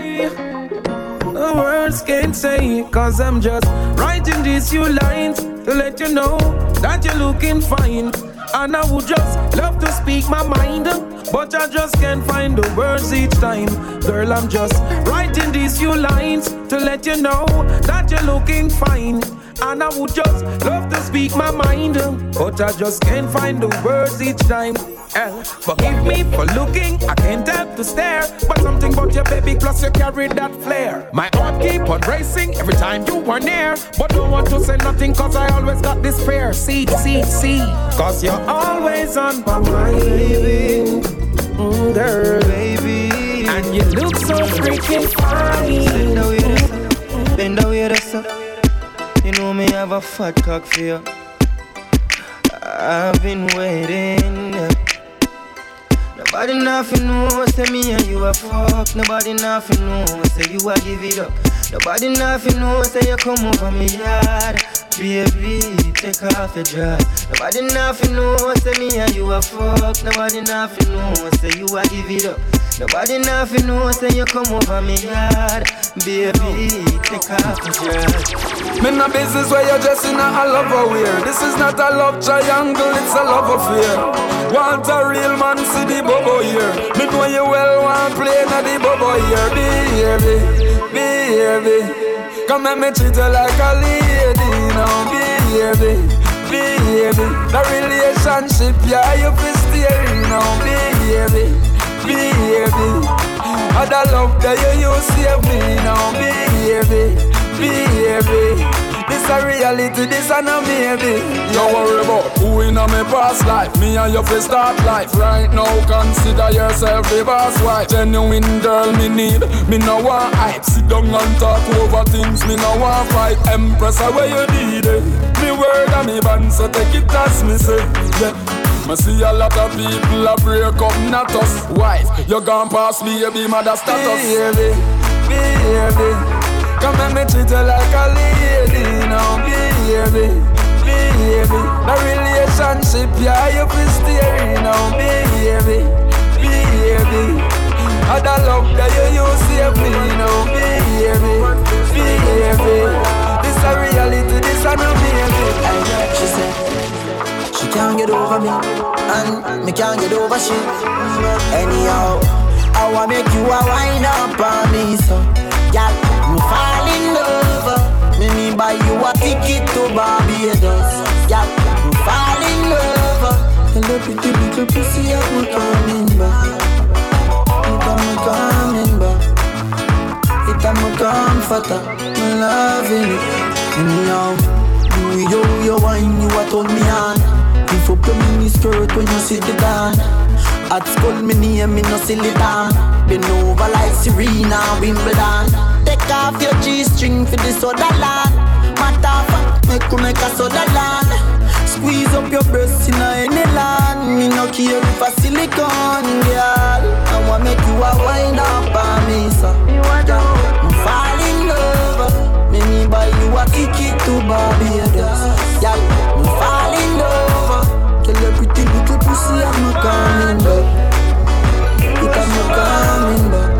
Words can't say, cause I'm just writing these few lines to let you know that you're looking fine. And I would just love to speak my mind, but I just can't find the words each time. Girl, I'm just writing these few lines to let you know that you're looking fine. And I would just love to speak my mind, but I just can't find the words each time. L. Forgive me for looking, I can't help to stare. But something about your baby, plus you carry that flair. My heart keep on racing every time you are near. But don't want to say nothing, cause I always got this fear. See, see, see. Cause you're always on my mind, baby. Mm, girl, baby. And you look so freaking fine. Bend away, that's Bend that's You know me have a fat cock for you. I've been waiting. Nobody nothing know, say me and you a fuck. Nobody nothing know, say you a give it up. Nobody nothing know, say you come over me yard. Baby, take off your dress. Nobody nothing know, say me and you a fuck. Nobody nothing know, say you a give it up. Nobody nothing know, say you come over me yard. Baby, take off your dress.
Me no business where you're dressing a love wear. This is not a love triangle, it's a love affair. Want a real man, see the bubble here. Me know you well, want play na the bubble here. Baby, baby, come and me treat you like a now, baby, baby. The relationship, yeah, you be steering now, baby, baby. Other love that you use save me now, baby, baby. This a reality, this a no maybe.
Don't worry about who in a me past life. Me and you fi start life right now. Consider yourself the boss wife. Genuine girl, me need. Me no want hype. Sit down and talk over things. Me no want fight. Empress, where you need it. Word and me band, so take it as me say. Yeah. Me see a lot of people a break up, not us. Wife, you gone past me, baby, mother status.
Baby, baby, come and me treat you like a lady now, baby, baby. The relationship, yeah, you be steering now, baby, baby. Other love that you use me now, baby, baby. A reality, this a no baby.
She said. She can't get over me, and me can't get over she. Anyhow, I wanna make you a wine up on me, so girl, me fall in love. Me me buy you a ticket to Barbados, girl, me fall in love. Hello, pretty little pussy, I'm coming back. Comforter, me loving it. Anyhow, you yo yo wine, you a turn me on. Lift up your mini skirt when you see the dawn. At school, me name, me no silly damn. Bend over like Serena Wimbledon. Take off your G-string for the soda land. Matter of fact, make you make a soda land. Squeeze up your breasts in a any land. Me no care if a silicone, girl. I want make you a wind up on me, so. You want to you a ticket to Barbados. Girl, me fall in love. Tell your pretty little pussy I'm not coming back. It I'm not coming back.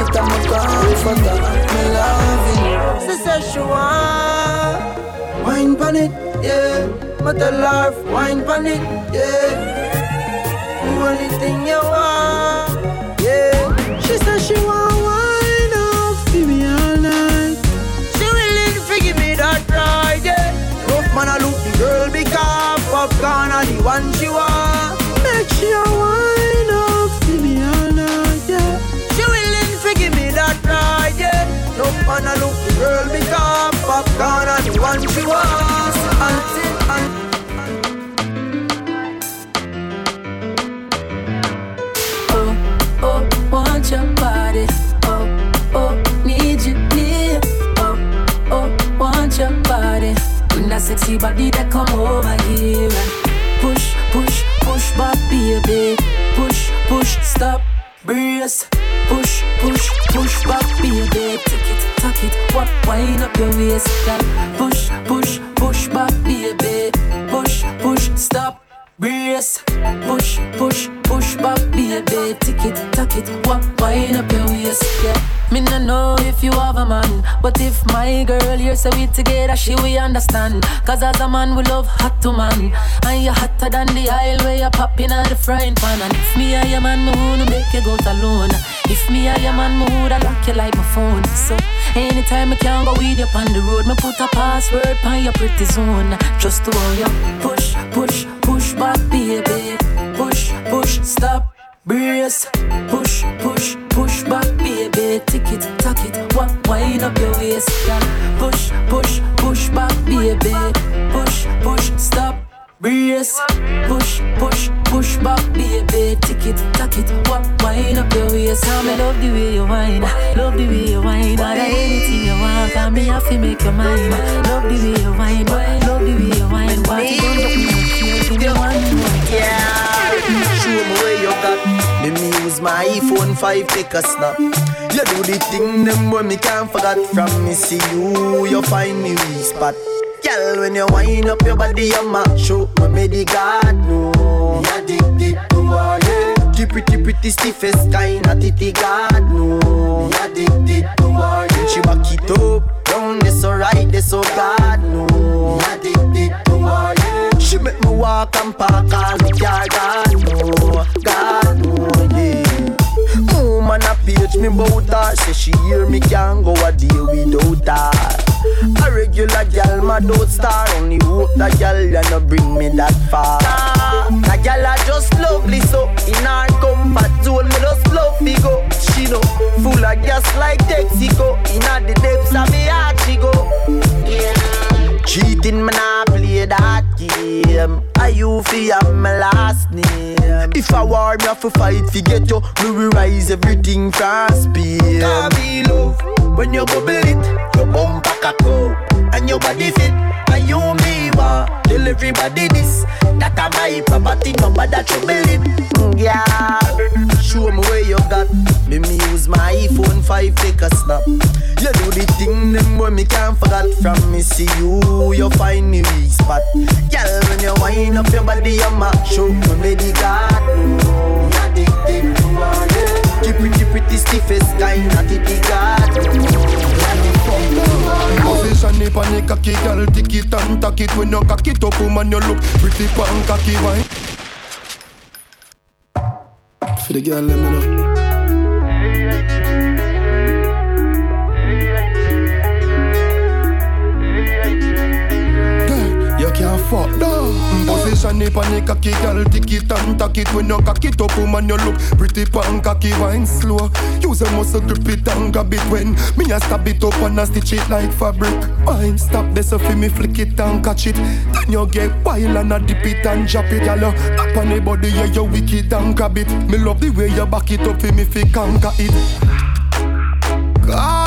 It I'm not coming for that. Me loving. She said she want wine pon it, yeah. The love wine pon it, yeah. The only thing you want, one of the one she want. Make she a wine up for me all night, yeah. She willing to give me that ride, yeah. No man a look the girl me top up, gone of the one she want.
Until oh, oh, want your body. Oh, oh, need you near. Oh, oh, want your body. When that sexy body that come over here baby. Push, push, stop, brace. Push, push, push back, baby. Take it, tuck it, what, wind up your waist. Push, push, push back, baby. Push, push, stop, brace. Push, push, baby. Take it, tuck it, what, wind up your waist, yeah. Me no know if you have a man, but if my girl here say we together, she will understand. Cause as a man, we love hot to man, and you hotter than the aisle where you popping out the frying pan. And if me are your man, me wanna make you go to alone. If me are your man, me woulda lock you like my phone. So anytime I can go with you on the road, me put a password on your pretty zone. Just to hold you push, push, push back, baby. Push, push, stop Brace, push, push, push back, baby. Tick it, tuck it, what, wind up your waist, girl. Push, push, push back, baby. Push, push, stop. Brace, push, push, push back, baby. Tick it, tuck it, what, wind up your waist. I me love the way you whine, love the way you whine. More than anything you want, Got me have to make your mind. Love the way you whine, love the way you whine. What don't look me, you more.
Yeah. Show me where you got me. Me use my iPhone 5 take a snap. You do the thing them when me can't forget from me. See you, you find me we spot. Girl, when you wind up your body, you show me the God no. Me addicted to her, yeah. The pretty, pretty stiffest kind of titty God no. Me addicted to her, yeah. She back it up, down this so right, this so God no. Me addicted to her, yeah. She make me walk and park all the car, God no, God no, yeah. Page me bout her, say she hear me can't go a day without her. A regular gal, my don't star, only hope that gal ya no bring me that far. That gal a just lovely, so in her comfort zone, me just love me go. She know full of gas like Texaco, in the depths of me heart she go. Yeah. Cheating, me nah play that game. I you fi my last name. If I war, me have to fight fi get you. Me will rise everything from speed. Can't be love when you bubble it, your bum pack a cup and your body fit. And you me want tell everybody this. That a my property, nobody trouble it. Mm, yeah, show me where you got. Me me use my iPhone 5 take a snap. You do the thing them when me can't forget from me see you. You find me weak spot. Girl, when you wind up your body, you ma show me me the God. Oh, addicted to yeah. Keep pretty, pretty stiffest kind of the God.
It on the cocky girl, tick it and tack it When you cock it woman, you look pretty pan cocky wine For the girl, let me know. Girl, You can't fuck down Position it on the cocky girl Tick it and tack it. When you cock it up woman you look pretty pan cocky Wine slow. Use a muscle grip it and grab it. When me a stab it up and a stitch it like fabric. Wine stop this so fi me flick it and catch it. Then you get wild and a dip it and drop it Girl you up on the body yeah you wicked and grab it. Me love the way you back it up fi me fi conquer it. Know,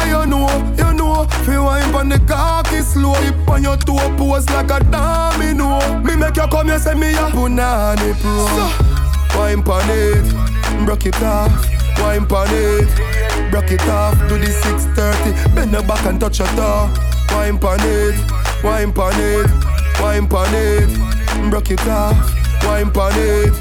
Fi wine pon the cocky slow Hip on your toe pose like a domino. Me make you come here say me a punani pro so, Wine pon it, broke it off. Wine pon it, broke it off. Do the 630, bend the back and touch your toe. Wine pon it, wine pon it Wine pon it, broke it off. Wine pon it,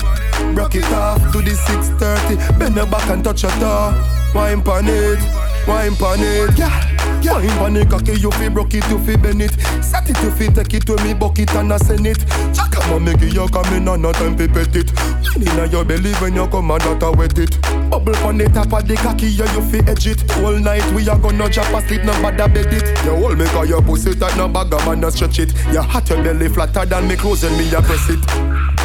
broke it off. Do the 630, bend the back and touch your toe. Wine pon it Wine pon it, yeah. Yeah. Wine pon it, cocky, you fi broke it, you fi bend it. Set it, you fi take it to me bucket and I send it. Jack up, make it, you come in and no time fi pet it. Wine inna your belly when you come and that a wet it. Bubble pon the top of the cocky, yeah, you fi edge it. All night we are gonna drop asleep, no bother bed it. You hold me cause your pussy tight, no bag man, no stretch it. Your hot, your belly flatter than me clothes and me a press it.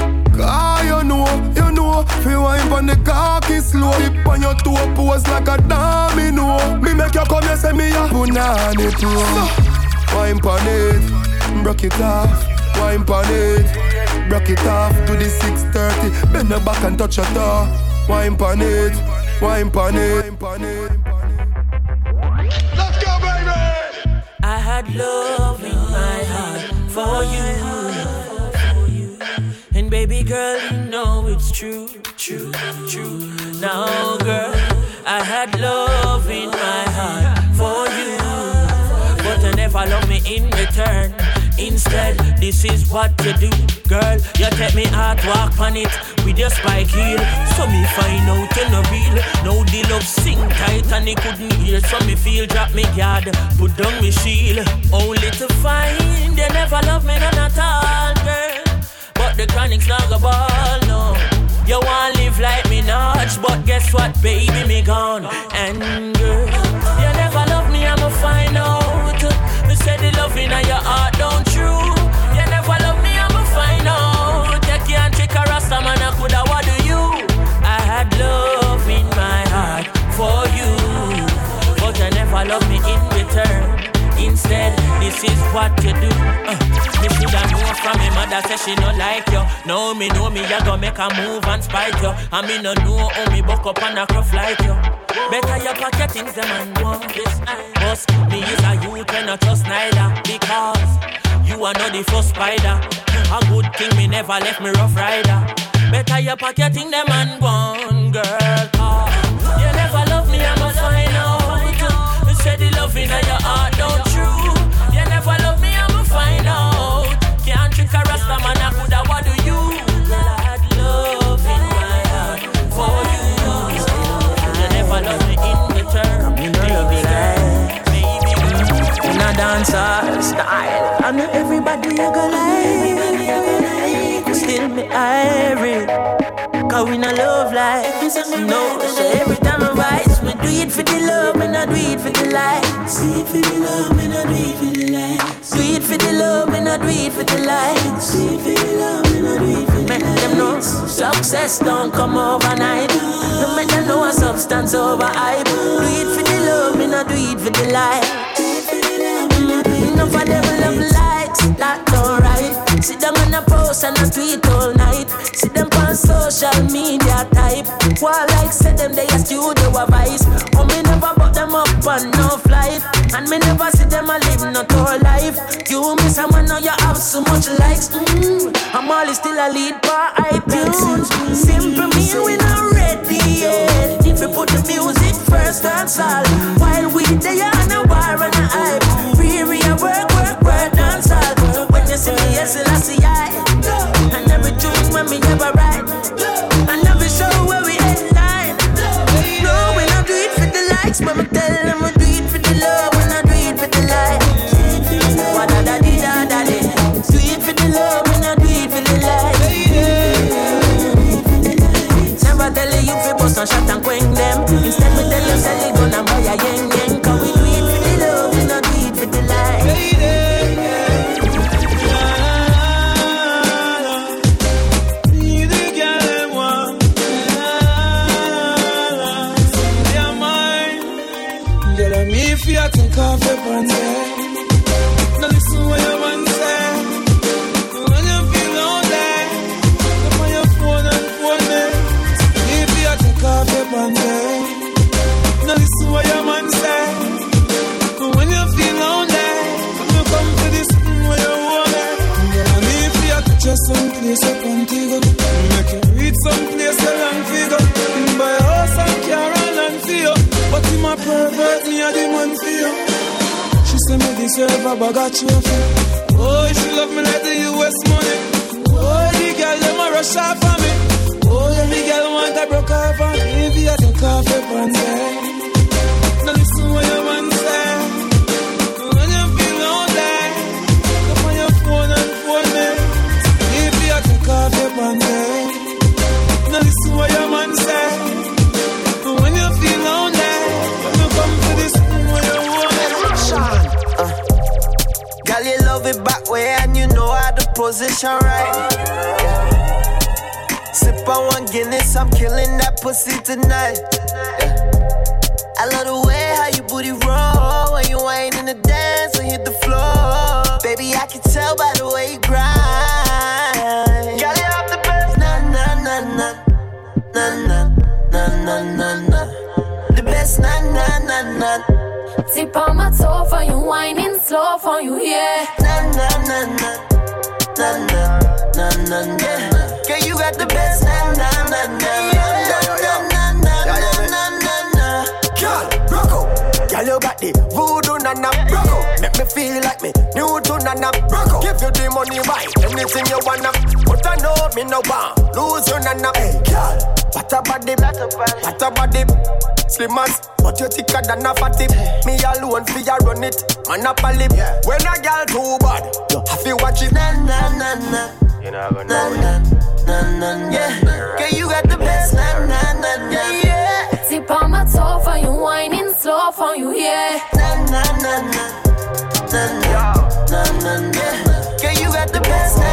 Ah, you know, you know Feel wine pon the cocky slow. Hip on your toe pose like a domino. Me make you come here say me a punani pro Wine pon it, broke it off. Wine pon it, broke it off To the 630, bend the back and touch your toe. Wine pon it, wine pon it.
Let's go baby!
I had love in my heart
for you. It's true, true, true. Now, girl, I had love in my heart for you, but you never love me in return. Instead, this is what you do, girl. You take me heart, walk on it with your spike heel. So me find out you're no real. Now the love sink tight and he couldn't hear. So me feel drop me guard, put down me shield. Only to find they never love me none at all, girl. But the chronic's not a ball, no. You wanna live like me notch, but guess what, baby, me gone. And girl, you never love me, I'ma find out. Me say the love in your heart don't true. You never love me, I'ma find out. You can't trick a rasta man, I coulda what do you? I had love in my heart for you, but you never love me. Instead, this is what you do. Uh, me shoulda know from me mother say she no like you. Know me know me, ya go make a move and spite you. And me no know how me buck up and a cruff like you. Better you your things them and want this. Cause me is a youth and not just neither. Because you are not the first spider. A good thing me never left me rough rider. Better you your thing them and one girl. Cause you never love me, I'ma find out. You say the love in your heart man, I coulda what do you? Girl, I had love in my heart for you. You never love me in return. Baby girl, baby girl. In a dancer style, I know everybody you gonna like. Still me. Cause we no love like this No, so every time I rise Me do it for the love, me not do it for the likes Do it for the love, me not do it for the likes Do it for the love, me not do it for the likes Do it for the love, me not do it for the likes Make them know success don't come overnight Don't make them know a substance over hype Do it for the love, me not do it for the likes Enough of them love likes, that don't right See them on a post and a tweet all night See them social media type. While like say them they a studio a vice. Oh me never put them up on no flight. And me never see them a live no tour life. You miss someone now you have so much likes. Mm, I'm always still a lead for iTunes. Simple me we not ready yet. If you put the music first that's all While we there on a war and a hype. Re-re a work, work, work, dance all. When you see me, yes, I see bust and shot and quench them a
bag of trophy. Oh, she love me like the US money. Oh, the girl them a rush off on me. Oh, the girl want a broke off on me. Maybe I take off your pants. eh. Now listen what your man say. When you feel lonely, come on your phone and phone me. Maybe I take off your pants. eh. Now listen what your man say.
Love it back way and you know how to position right. Sip on one Guinness, I'm killing that pussy tonight. Yeah. I love the way how you booty roll when you ain't in the dance and hit the floor. Baby, I can tell by the way you grind. Girl, you have the best. Nah, nah, nah, nah. Nah, nah, nah, nah, nah, nah. The best, nah, nah, nah, nah.
Tip on my toe for you, whining slow for you, yeah.
Na na na na, na na na na na. Girl, you got the best. Na na na na na na na na na na na.
Girl, rock. Girl, you got the voodoo nana rock out. Make me feel like me new to nana rock. Give you the money, buy anything you wanna. But I know me no want lose your nana. Hey, girl, what a body, what a body. Slim as, but you thicker than a fatty. Me alone fi ya run it, monopoly. When a girl too bad, you have to watch it.
Na na na na.
You know gonna
Na na na na na. Yeah, girl, you got the best. Na na na na. Yeah.
Tip on my toe for you, whining slow for you, yeah.
Na na na na. Na na Girl, you got the best.
I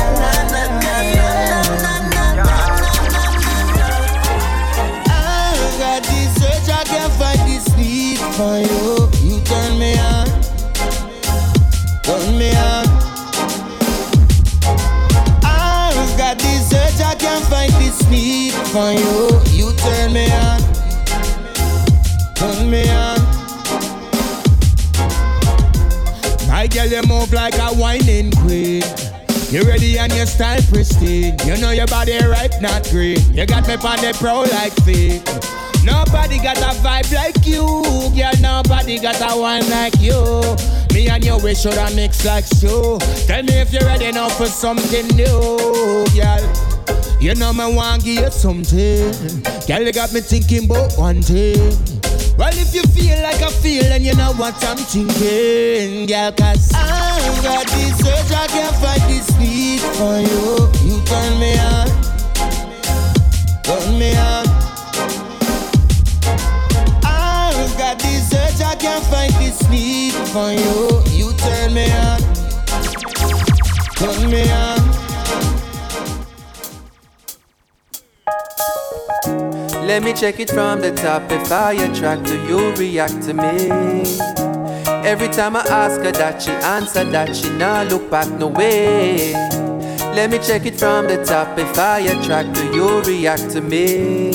got this urge, I can't fight this need for you. You turn me on, turn me on. I got this urge, I can't this need for you. You turn me on, turn me on. Girl, you move like a whining queen. You ready and your style pristine. You know your body right, not green. You got me on the pro like feet. Nobody got a vibe like you, girl. Nobody got a one like you. Me and you, we should have mix like stew. Tell me if you're ready now for something new, girl. You know me want give you something. Girl, you got me thinking about one thing. Well, if you feel like I feel, then you know what I'm thinking, girl. Cause I got this urge, I can't fight this need for you. You turn me on, turn me on. I got this urge, I can't fight this need for you. You turn me on, turn me on.
Let me check it from the top. If I attract to you, react to me. Every time I ask her that, she answer that she nah look back no way. Let me check it from the top. If I attract to you, react to me.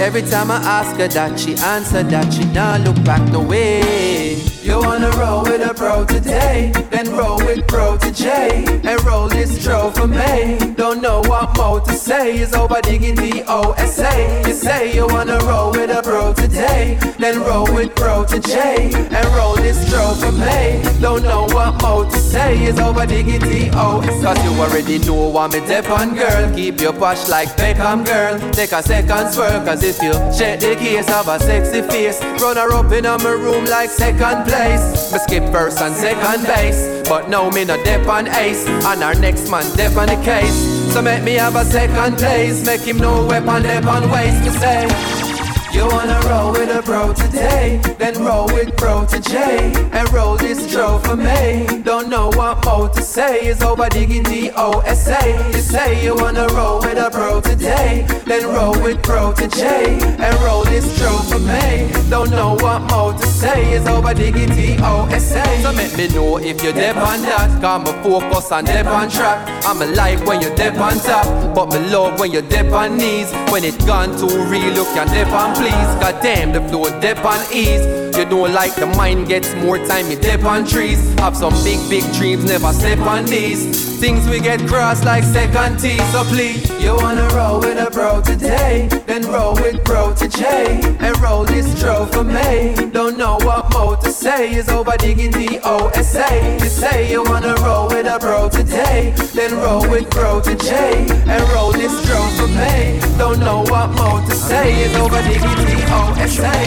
Every time I ask her that, she answer that she nah look back no way. You wanna roll with a pro today, then roll with pro to J, and roll this tro for me. Don't know what more to say, is over digging the OSA. You say you wanna roll with a pro today, then roll with pro to J, and roll this tro for me. Don't know what more to say, is over digging the OSA. Cause you already know what me dep on, girl. Keep your posh like Beckham, girl. Take a second swerve, cause if you check the case of a sexy face, run her up in my room like second place. Me skip first and second base, but now me no dep on ace, and our next man dep on the case. So make me have a second place, make him know weapon dep on waste. Me say. You wanna roll with a bro today, then roll with bro to J, and roll this tro for me. Don't know what more to say, is over the OSA. You say you wanna roll with a bro today, then roll with bro to J, and roll this tro for me. Don't know what more to say, is over the OSA. So make me know if you're dep on that, got me focus on dep on track. I'm a like when you're dep on top, but me love when you're dep on knees. When it gone too real, look, you can dep on please. God damn, the flow dip on ease. You don't like the mind gets more time, you dip on trees. Have some big, big dreams, never step on these. Things we get crossed like second T. So please, you wanna roll with a bro today, then roll with bro to J, and roll this tro for me. Don't know what more to say, is over digging the OSA. You say you wanna roll with a bro today, then roll with bro to J, and roll this tro for me. Don't know what more to say, is over digging the OSA.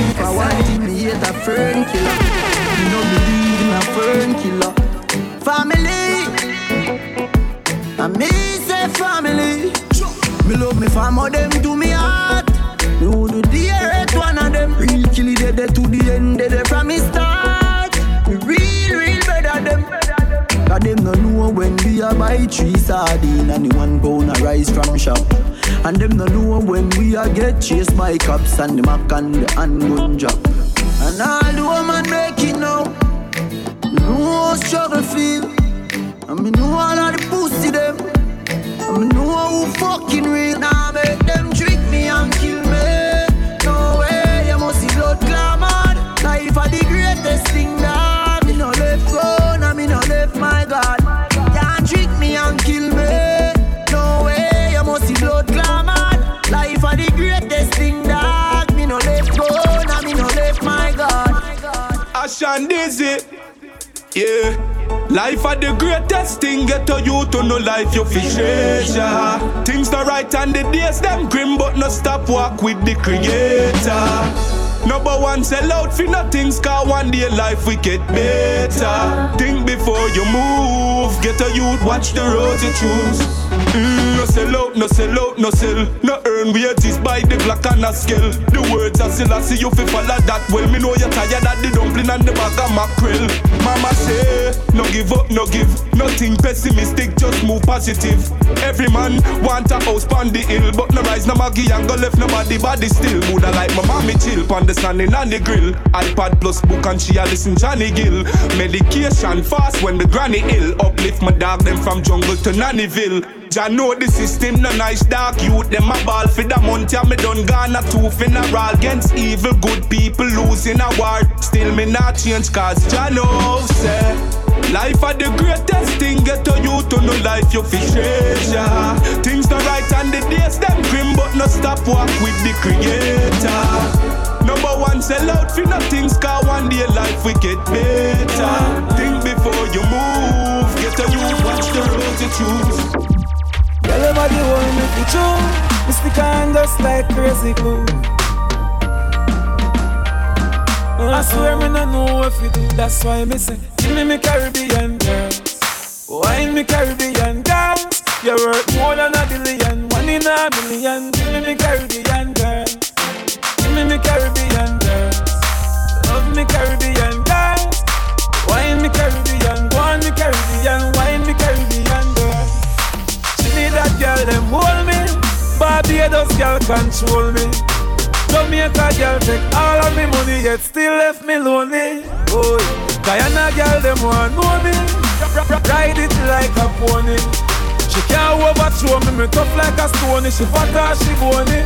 I a fern killer. Me no believe in a fern killer. Family, and me say family. Me love me family, them to me heart. Me would do hate one of them. Real killy dead to the end, dead from me start. Me real, real better them. Cause them no know when we a buy three sardine and the one pound a rice from shop. And them no know when we a get chased by cops and the mac and the handgun drop. And all the woman make it now. Me know how struggle feel. And me know all of the pussy them. And me know who fucking real. Now make them trick me and kill me. No way, you must see blood clamor. Life are the greatest
Sean Dizzy. Yeah. Life are the greatest thing. Get a you to know life you fi treasure. Things the right and the days them grim, but no stop walk with the creator. Number one, sell out for nothing, car one day life we get better. Think before you move, get a youth, watch the road you choose. Mm, no sell out, no sell out, no sell. No earn wages by the black and a scale. The words are still I see you fi follow that well. Me know you're tired of the dumpling and the bag of mackerel. Mama say, no give up, no give. Nothing pessimistic, just move positive. Every man want a house on the hill, but no rise, no maggie and go left nobody body still. Woulda like my mommy chill pon the standing on the grill. iPad plus book and she a listen Johnny Gill. Medication fast when the granny ill. Uplift my dog them from jungle to Nannyville. Jah know the system, no nice dark youth. Them a ball for the month, yeah, me done gone a two funeral against evil. Good people losing a war. Still me not change cause Jah know say. Eh. Life are the greatest thing, get to you to know life you fi treasure. Things the right and the days them grim, but no stop walk with the creator. Number one, sell out for nothing, car one day life we get better. Think before you move, get a you watch the road you choose.
Girl, everybody want me to true. Me stick on just like crazy glue. I swear me no know if you do, that's why me say, give me me Caribbean girls. Wine me Caribbean girls. You're worth more than a billion, one in a million. Give me me Caribbean girls. Give me me Caribbean girls. Love me Caribbean girls. Wine me Caribbean, go on me Caribbean, wine me Caribbean Barbados girl control me. Jamaica girl take all of me money, yet still left me lonely. Oh, Guyana girl, them want know me. Ride it like a pony. She can't overthrow me, me tough like a stone. She fat or she bony.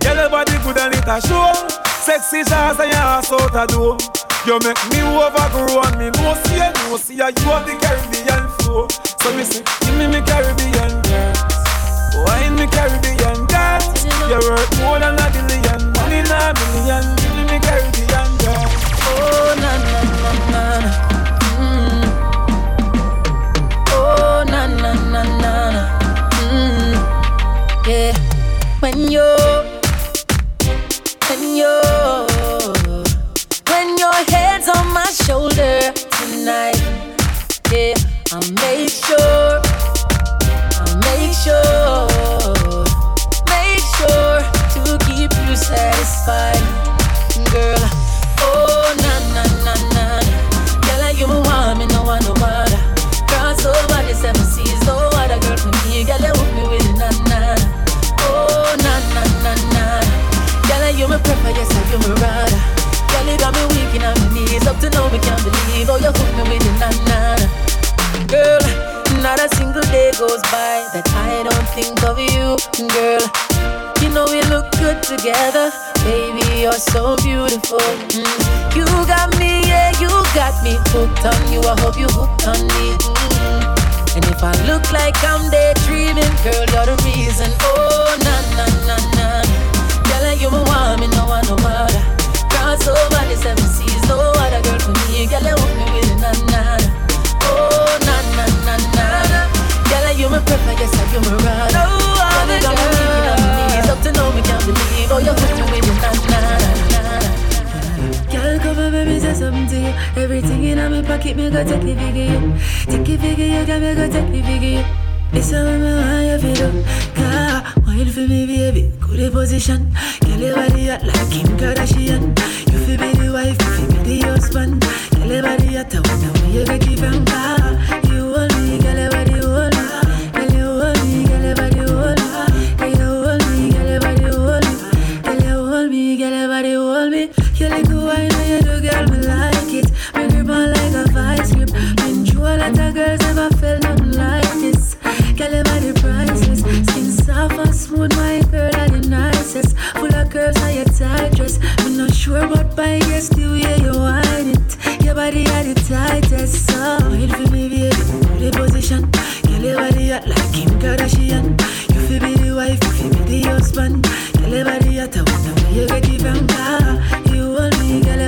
Girl, your body good and it a show. Sexy shots and your ass out a door. You make me overgrow and me no see you, no see you. Have the Caribbean flow. So me say, give me me Caribbean girls. Wine me Caribbean girls. You're worth more than a billion, one in a million. Give me Caribbean girls.
Oh na na na na. Mm. Oh na na na na. Mm. Yeah. When you're when you're when your head's on my shoulder tonight, yeah, I'll make sure, satisfied, girl. Oh na na na na, girl, you want me, no one no other. Cross over the seven seas, no other girl for me, girl, you hook me with it, na na. Oh na na na na. Girl, you me prefer, yes, you me rather. Girl, you got me weak in my knees. Up to now, me can't believe how you hook me with it, na na. Girl, not a single day goes by that I don't think of you, girl. Together, baby. You're so beautiful. Mm. You got me, yeah, you got me hooked on you. I hope you hooked on me. Mm. And if I look like I'm daydreaming, girl, you're the reason. Oh, na na na na. Girl, you me want me, no one no other. Cross over the seven seas, no other girl for me. Girl, you hook me with it, na na. Oh, na na na na. Girl, you me prefer, yes, I you me rather. No other girl. Girl, you got me weak knees, up to now me believe. Oh, you hook me with it, na na na. Girl, come on, baby, say something to you. Everything in my pocket, me go take the figure you. Take the figure you, girl, me go take the figure you. This how me want you feel up. Wine for me, baby. Good position. Girl, your body hot like Kim Kardashian. You feel be the wife, you feel be the husband. Girl, your body hot, I wonder where you get it from. You nicest. Full of curves on your tight dress. Me not sure, but by guess the way you want it. Your body are the tightest. So, wait for me, baby. The position. Girl, your body hot like Kim Kardashian. You feel be the wife, you feel be the husband. Girl, your body hot, I wonder where you get it from. You hold me, girl,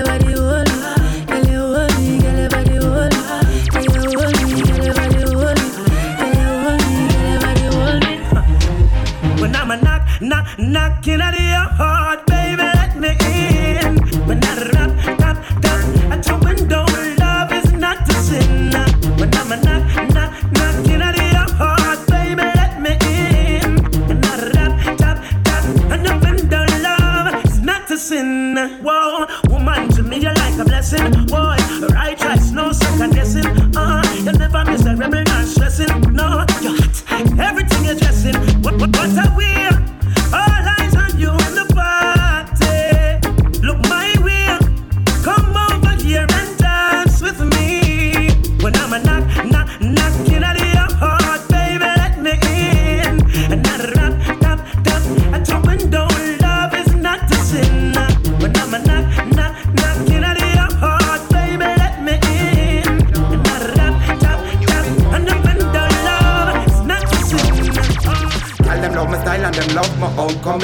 knocking at your
heart.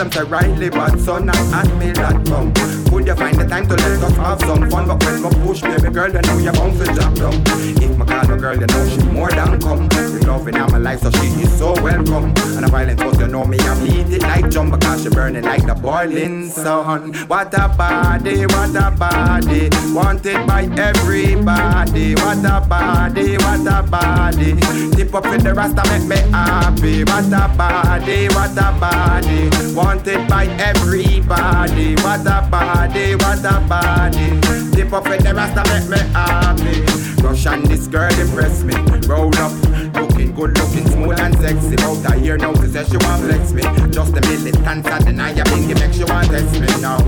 Them say rightly bad son and me that come. Could you find the time to let us have some fun? But when we push, baby girl, you know you're bound to drop down. If my call a girl, you know she more than come. She loving all my life, so she is so welcome. And a violent cause you know me, I beat it like jump because she burning like the boiling sun. What a body, what a body, wanted by everybody. What a body, what a body. Tip up in the rasta make me happy. What a body, what a body, wanted by everybody. What a body, what a body. The up the rasta make me happy. Rush and this girl impress me. Roll up, looking good, looking smooth and sexy. About a year now, she says she want flex me. Just a militant, I deny ya, bingy make she want test me now.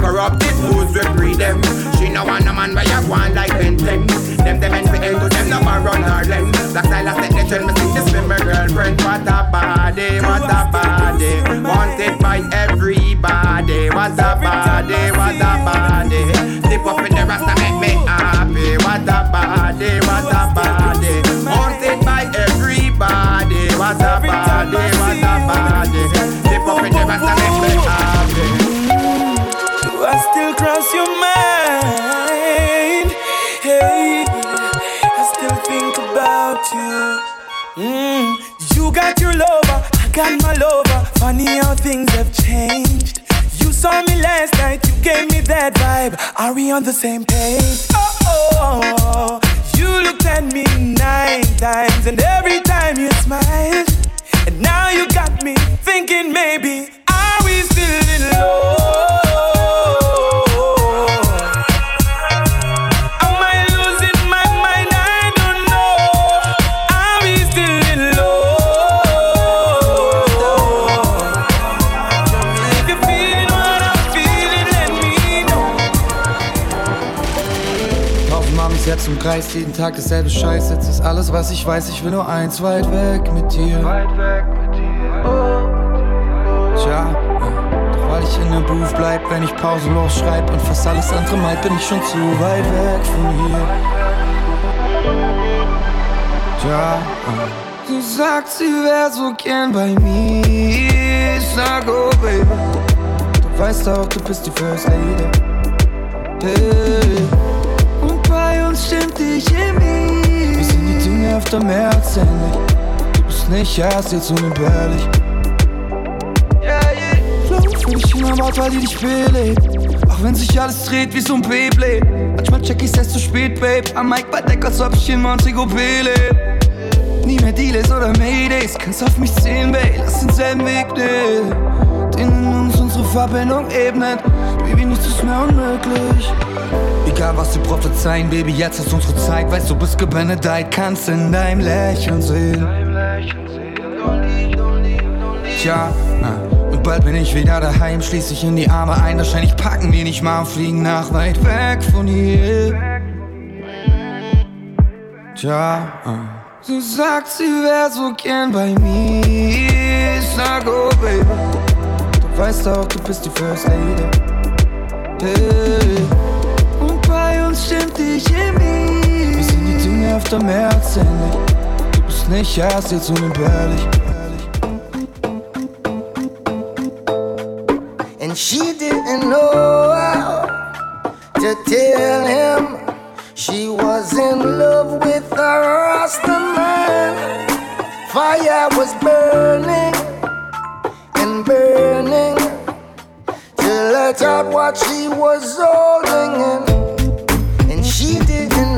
Corrupted fools, we breed them. She no want no man, but you want like Ben 10. Them, them, and for end to them, no more run her length. Black style, I set the trend, me see this with my girlfriend. What a body, what a body. Wanted by everybody. What a body, what a body. Dip up in the rasta, make me happy. What a body, what a body. Wanted everybody. What a body, what a body. Dip up in the rasta, make me happy.
Do I still cross your mind? Hey, I still think about you. Mm, you got your lover, I got my lover. Funny how things have changed. You saw me last night, you gave me that vibe. Are we on the same page? Oh, oh, oh. You looked at me nine times, and every time you smiled. And now you got me thinking maybe,
Kreis, jeden Tag dasselbe Scheiß. Jetzt ist alles, was ich weiß. Ich will nur eins weit weg mit dir. Weit weg mit dir. Tja, äh, doch weil ich in der Booth bleib, wenn ich pausenlos schreib und fast alles andere meid, bin ich schon zu weit weg von hier. Tja, sie sagt, sie wär so gern bei mir. Ich sag, oh Baby, du weißt auch, du bist die First Lady. Hey. Stimmt die Chemie. Wir sind die Dinge öfter mehr als ähnlich. Du bist nicht erst jetzt unentbehrlich. Flow für dich immer Wort, weil die dich belebt. Auch wenn sich alles dreht wie so ein Beyblade. Manchmal check ich's erst zu spät, Babe. Am Mic bei Deck, als ob ich in Montego Bay leb. Nie mehr Deals oder Maydays. Kannst auf mich zählen, Babe. Lass denselben Weg nehmen. Den in uns unsere Verbindung ebnet. Baby, nichts ist mehr unmöglich. Egal was sie prophezeien, Baby, jetzt ist unsere Zeit. Weißt du, bist gebenedeit, kannst in deinem Lächeln sehen. Tja, äh, und bald bin ich wieder daheim, schließ ich in die Arme ein. Wahrscheinlich packen die nicht mal und fliegen nach weit weg von hier. Tja, äh, sie sagt, sie wär so gern bei mir. Ich sag, oh Baby, du weißt auch, du bist die First Lady. Hey. Chemie. Wir sind die Dinge mehr als ähnlich. Du bist nicht erst jetzt unentbehrlich.
And she didn't know how to tell him she was in love with a Rasta man. Fire was burning and burning to let out what she was holding in.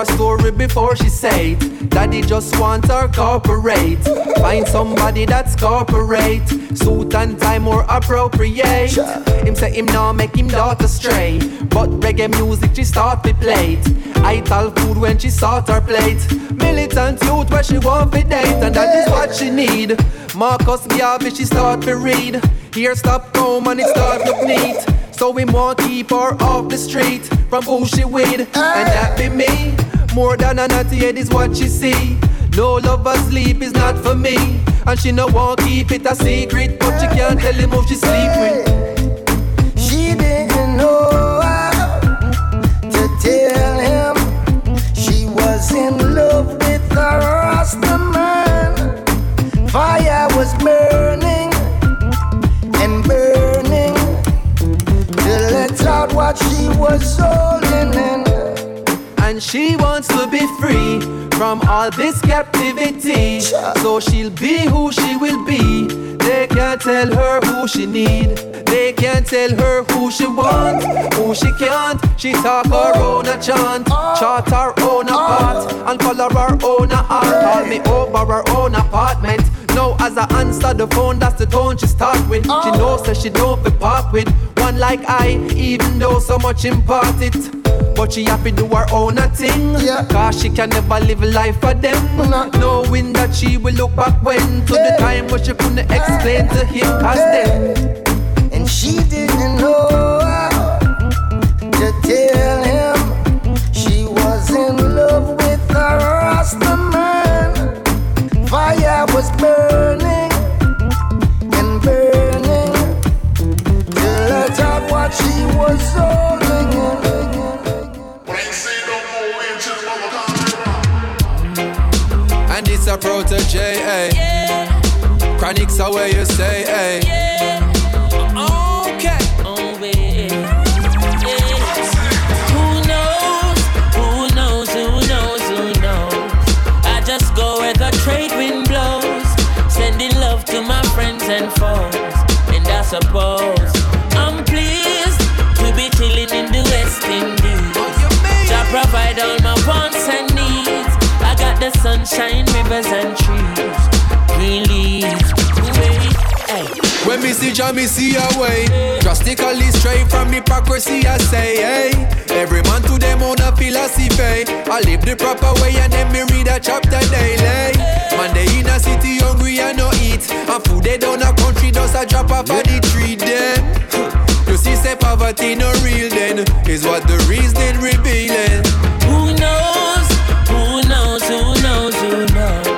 her story before she say it. Daddy just want her corporate. Find somebody that's corporate. Suit and tie more appropriate. Him say him now make him daughter stray. But reggae music she start to play. I tell food when she sort her plate. Militant youth where she want to date. And that is what she need. Marcus Garvey she start to read. Here stop home and it start look neat. So we want keep her off the street from who she with. And that be me. More than a naughty head is what she see. No love or sleep is not for me. And she no want keep it a secret. But she can't tell him who she sleep with.
She didn't know how to tell him she was in love with a Rasta man. Fire was burning and burning to let out what she was holding in.
She wants to be free from all this captivity. So she'll be who she will be. They can't tell her who she need. They can't tell her who she want, who she can't. She talk her own a chant, chart her own a part, and color her own a art. Call me over her own apartment. Now as I answer the phone, that's the tone she start with. She oh. knows that she don't be part with one like I, even though so much impart it. But she happy do her own a thing. Cause she can never live a life for them. Knowing that she will look back when To the time when she couldn't explain to him Cause then
And she didn't know was burning and burning to let out what she was holding.
And it's a protege, eh? Chronics are where you stay, eh?
Okay. And I suppose I'm pleased to be chilling in the West Indies. To provide all my wants and needs. I got the sunshine, rivers and trees, green leaves.
When me see Jah, me see a way. Drastically straight from hypocrisy, I say, hey. Every man to them own a philosophy. I live the proper way and then me read a chapter daily. Man, they in a city hungry and no eat. And food they down a country does a drop off of the tree then. You see, say poverty no real then. Is what the reason revealing.
Who knows? Who knows? Who knows? Who knows?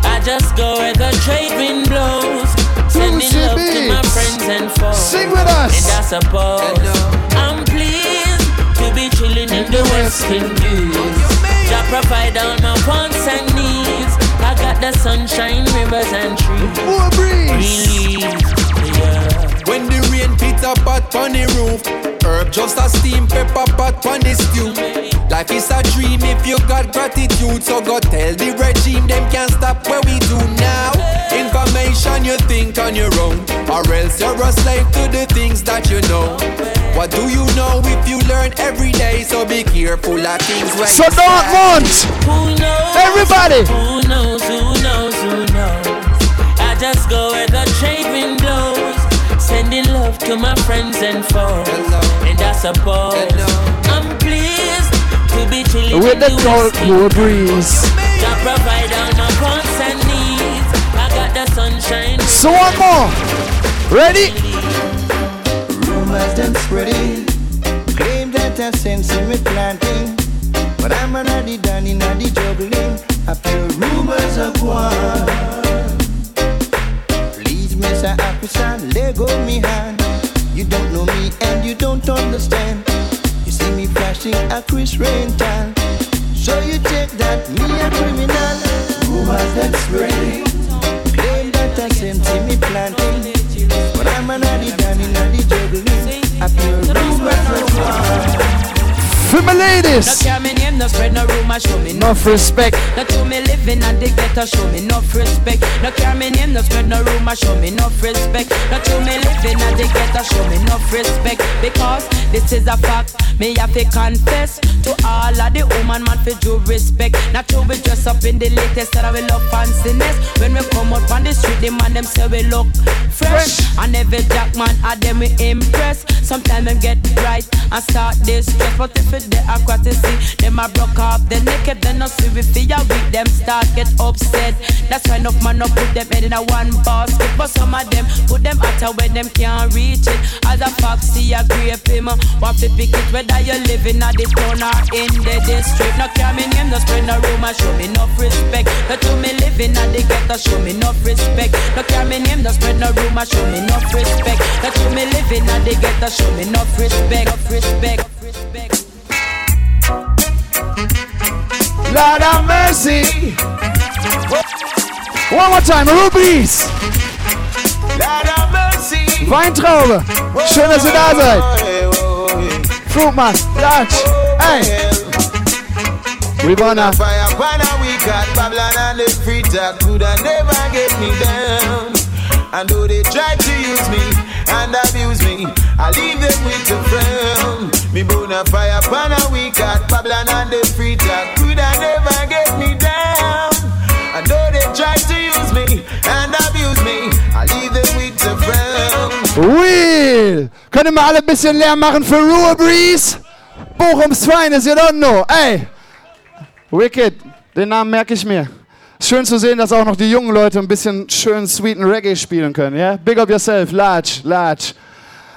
I just go where the trade wind blows, sending love to my friends and foes.
Sing with us.
And I suppose I'm pleased to be chilling in the West Indies. Jah provide all my wants and needs. I got the sunshine, rivers and trees.
More breeze.
Yeah.
When the rain pit a pot on the roof Herb just a steam pepper pot on the stew Life is a dream if you got gratitude So go tell the regime them can't stop what we do now Information you think on your own Or else you're a slave to the things that you know What do you know if you learn every day So be careful of things when
So don't
say.
want.
Who knows?
Everybody.
Who knows? Who knows? Who knows? I just go where the trade wind blows, sending love to my friends and foes. And I suppose I'm pleased to be chilling
With the
the
cold
West
more breeze.
I provide all my wants and needs. I got the sunshine.
So one more. Ready?
Rumors them spreading, claim that I've sense in me planting, but I'm an addy done in the juggling. I feel rumors of one. Please, Mr. Officer, let go me hand. You don't know me and you don't understand. Flashing a Chris rental, so you take that me a criminal. Rumors them spreading, claim that I sense in me planting. But I'm an addy done in the juggling. I feel rumors one.
For my ladies.
No care me name, no spread no rumor, show me
Enough respect.
No to me living and the ghetto, show me enough respect. No care me name, no spread no rumor, show me enough respect. No to me living and the ghetto, show me enough respect. Because this is a fact, me have to confess to all of the woman man for due respect. Not to be dressed up in the latest that I will love fanciness. When we come out on the street, the man them say we look fresh. And every jack man, I them we impress. Sometimes them get right and start this stress, but if it they aquatic see, them a broke off they naked, then no see we feel weak, them start get upset. That's why enough man no put them head in a one basket, but some of them put them out where them can't reach it. As a fox see a grape him, want to pick it whether you living at the town or in the district. No care me name, no spread no rumor, show me enough respect. No to me living at the ghetto, show me enough respect. No care me name, no spread no rumor, show me enough respect. No to me living at the ghetto, show me enough respect, enough respect.
Lord have mercy. One more time, Rubies.
Lord have mercy.
Weintraube. Schön, dass ihr da seid. Fruitman, Dutch. Hey. We wanna.
Fire, fire, we got Babylon and the free talk coulda never get me down. And though they try to use me and abuse me, I leave them with a frown. Me bona fire, fire, we got Babylon and the free talk coulda never get me down. And though they try to use me and abuse me, I leave them with a.
Real. Können wir alle ein bisschen Lärm machen für Ruhe Breeze? Bochums Finest, you don't know. Ey. Wicked. Den Namen merke ich mir. Schön zu sehen, dass auch noch die jungen Leute ein bisschen schön sweeten Reggae spielen können, ja? Big up yourself, large, large.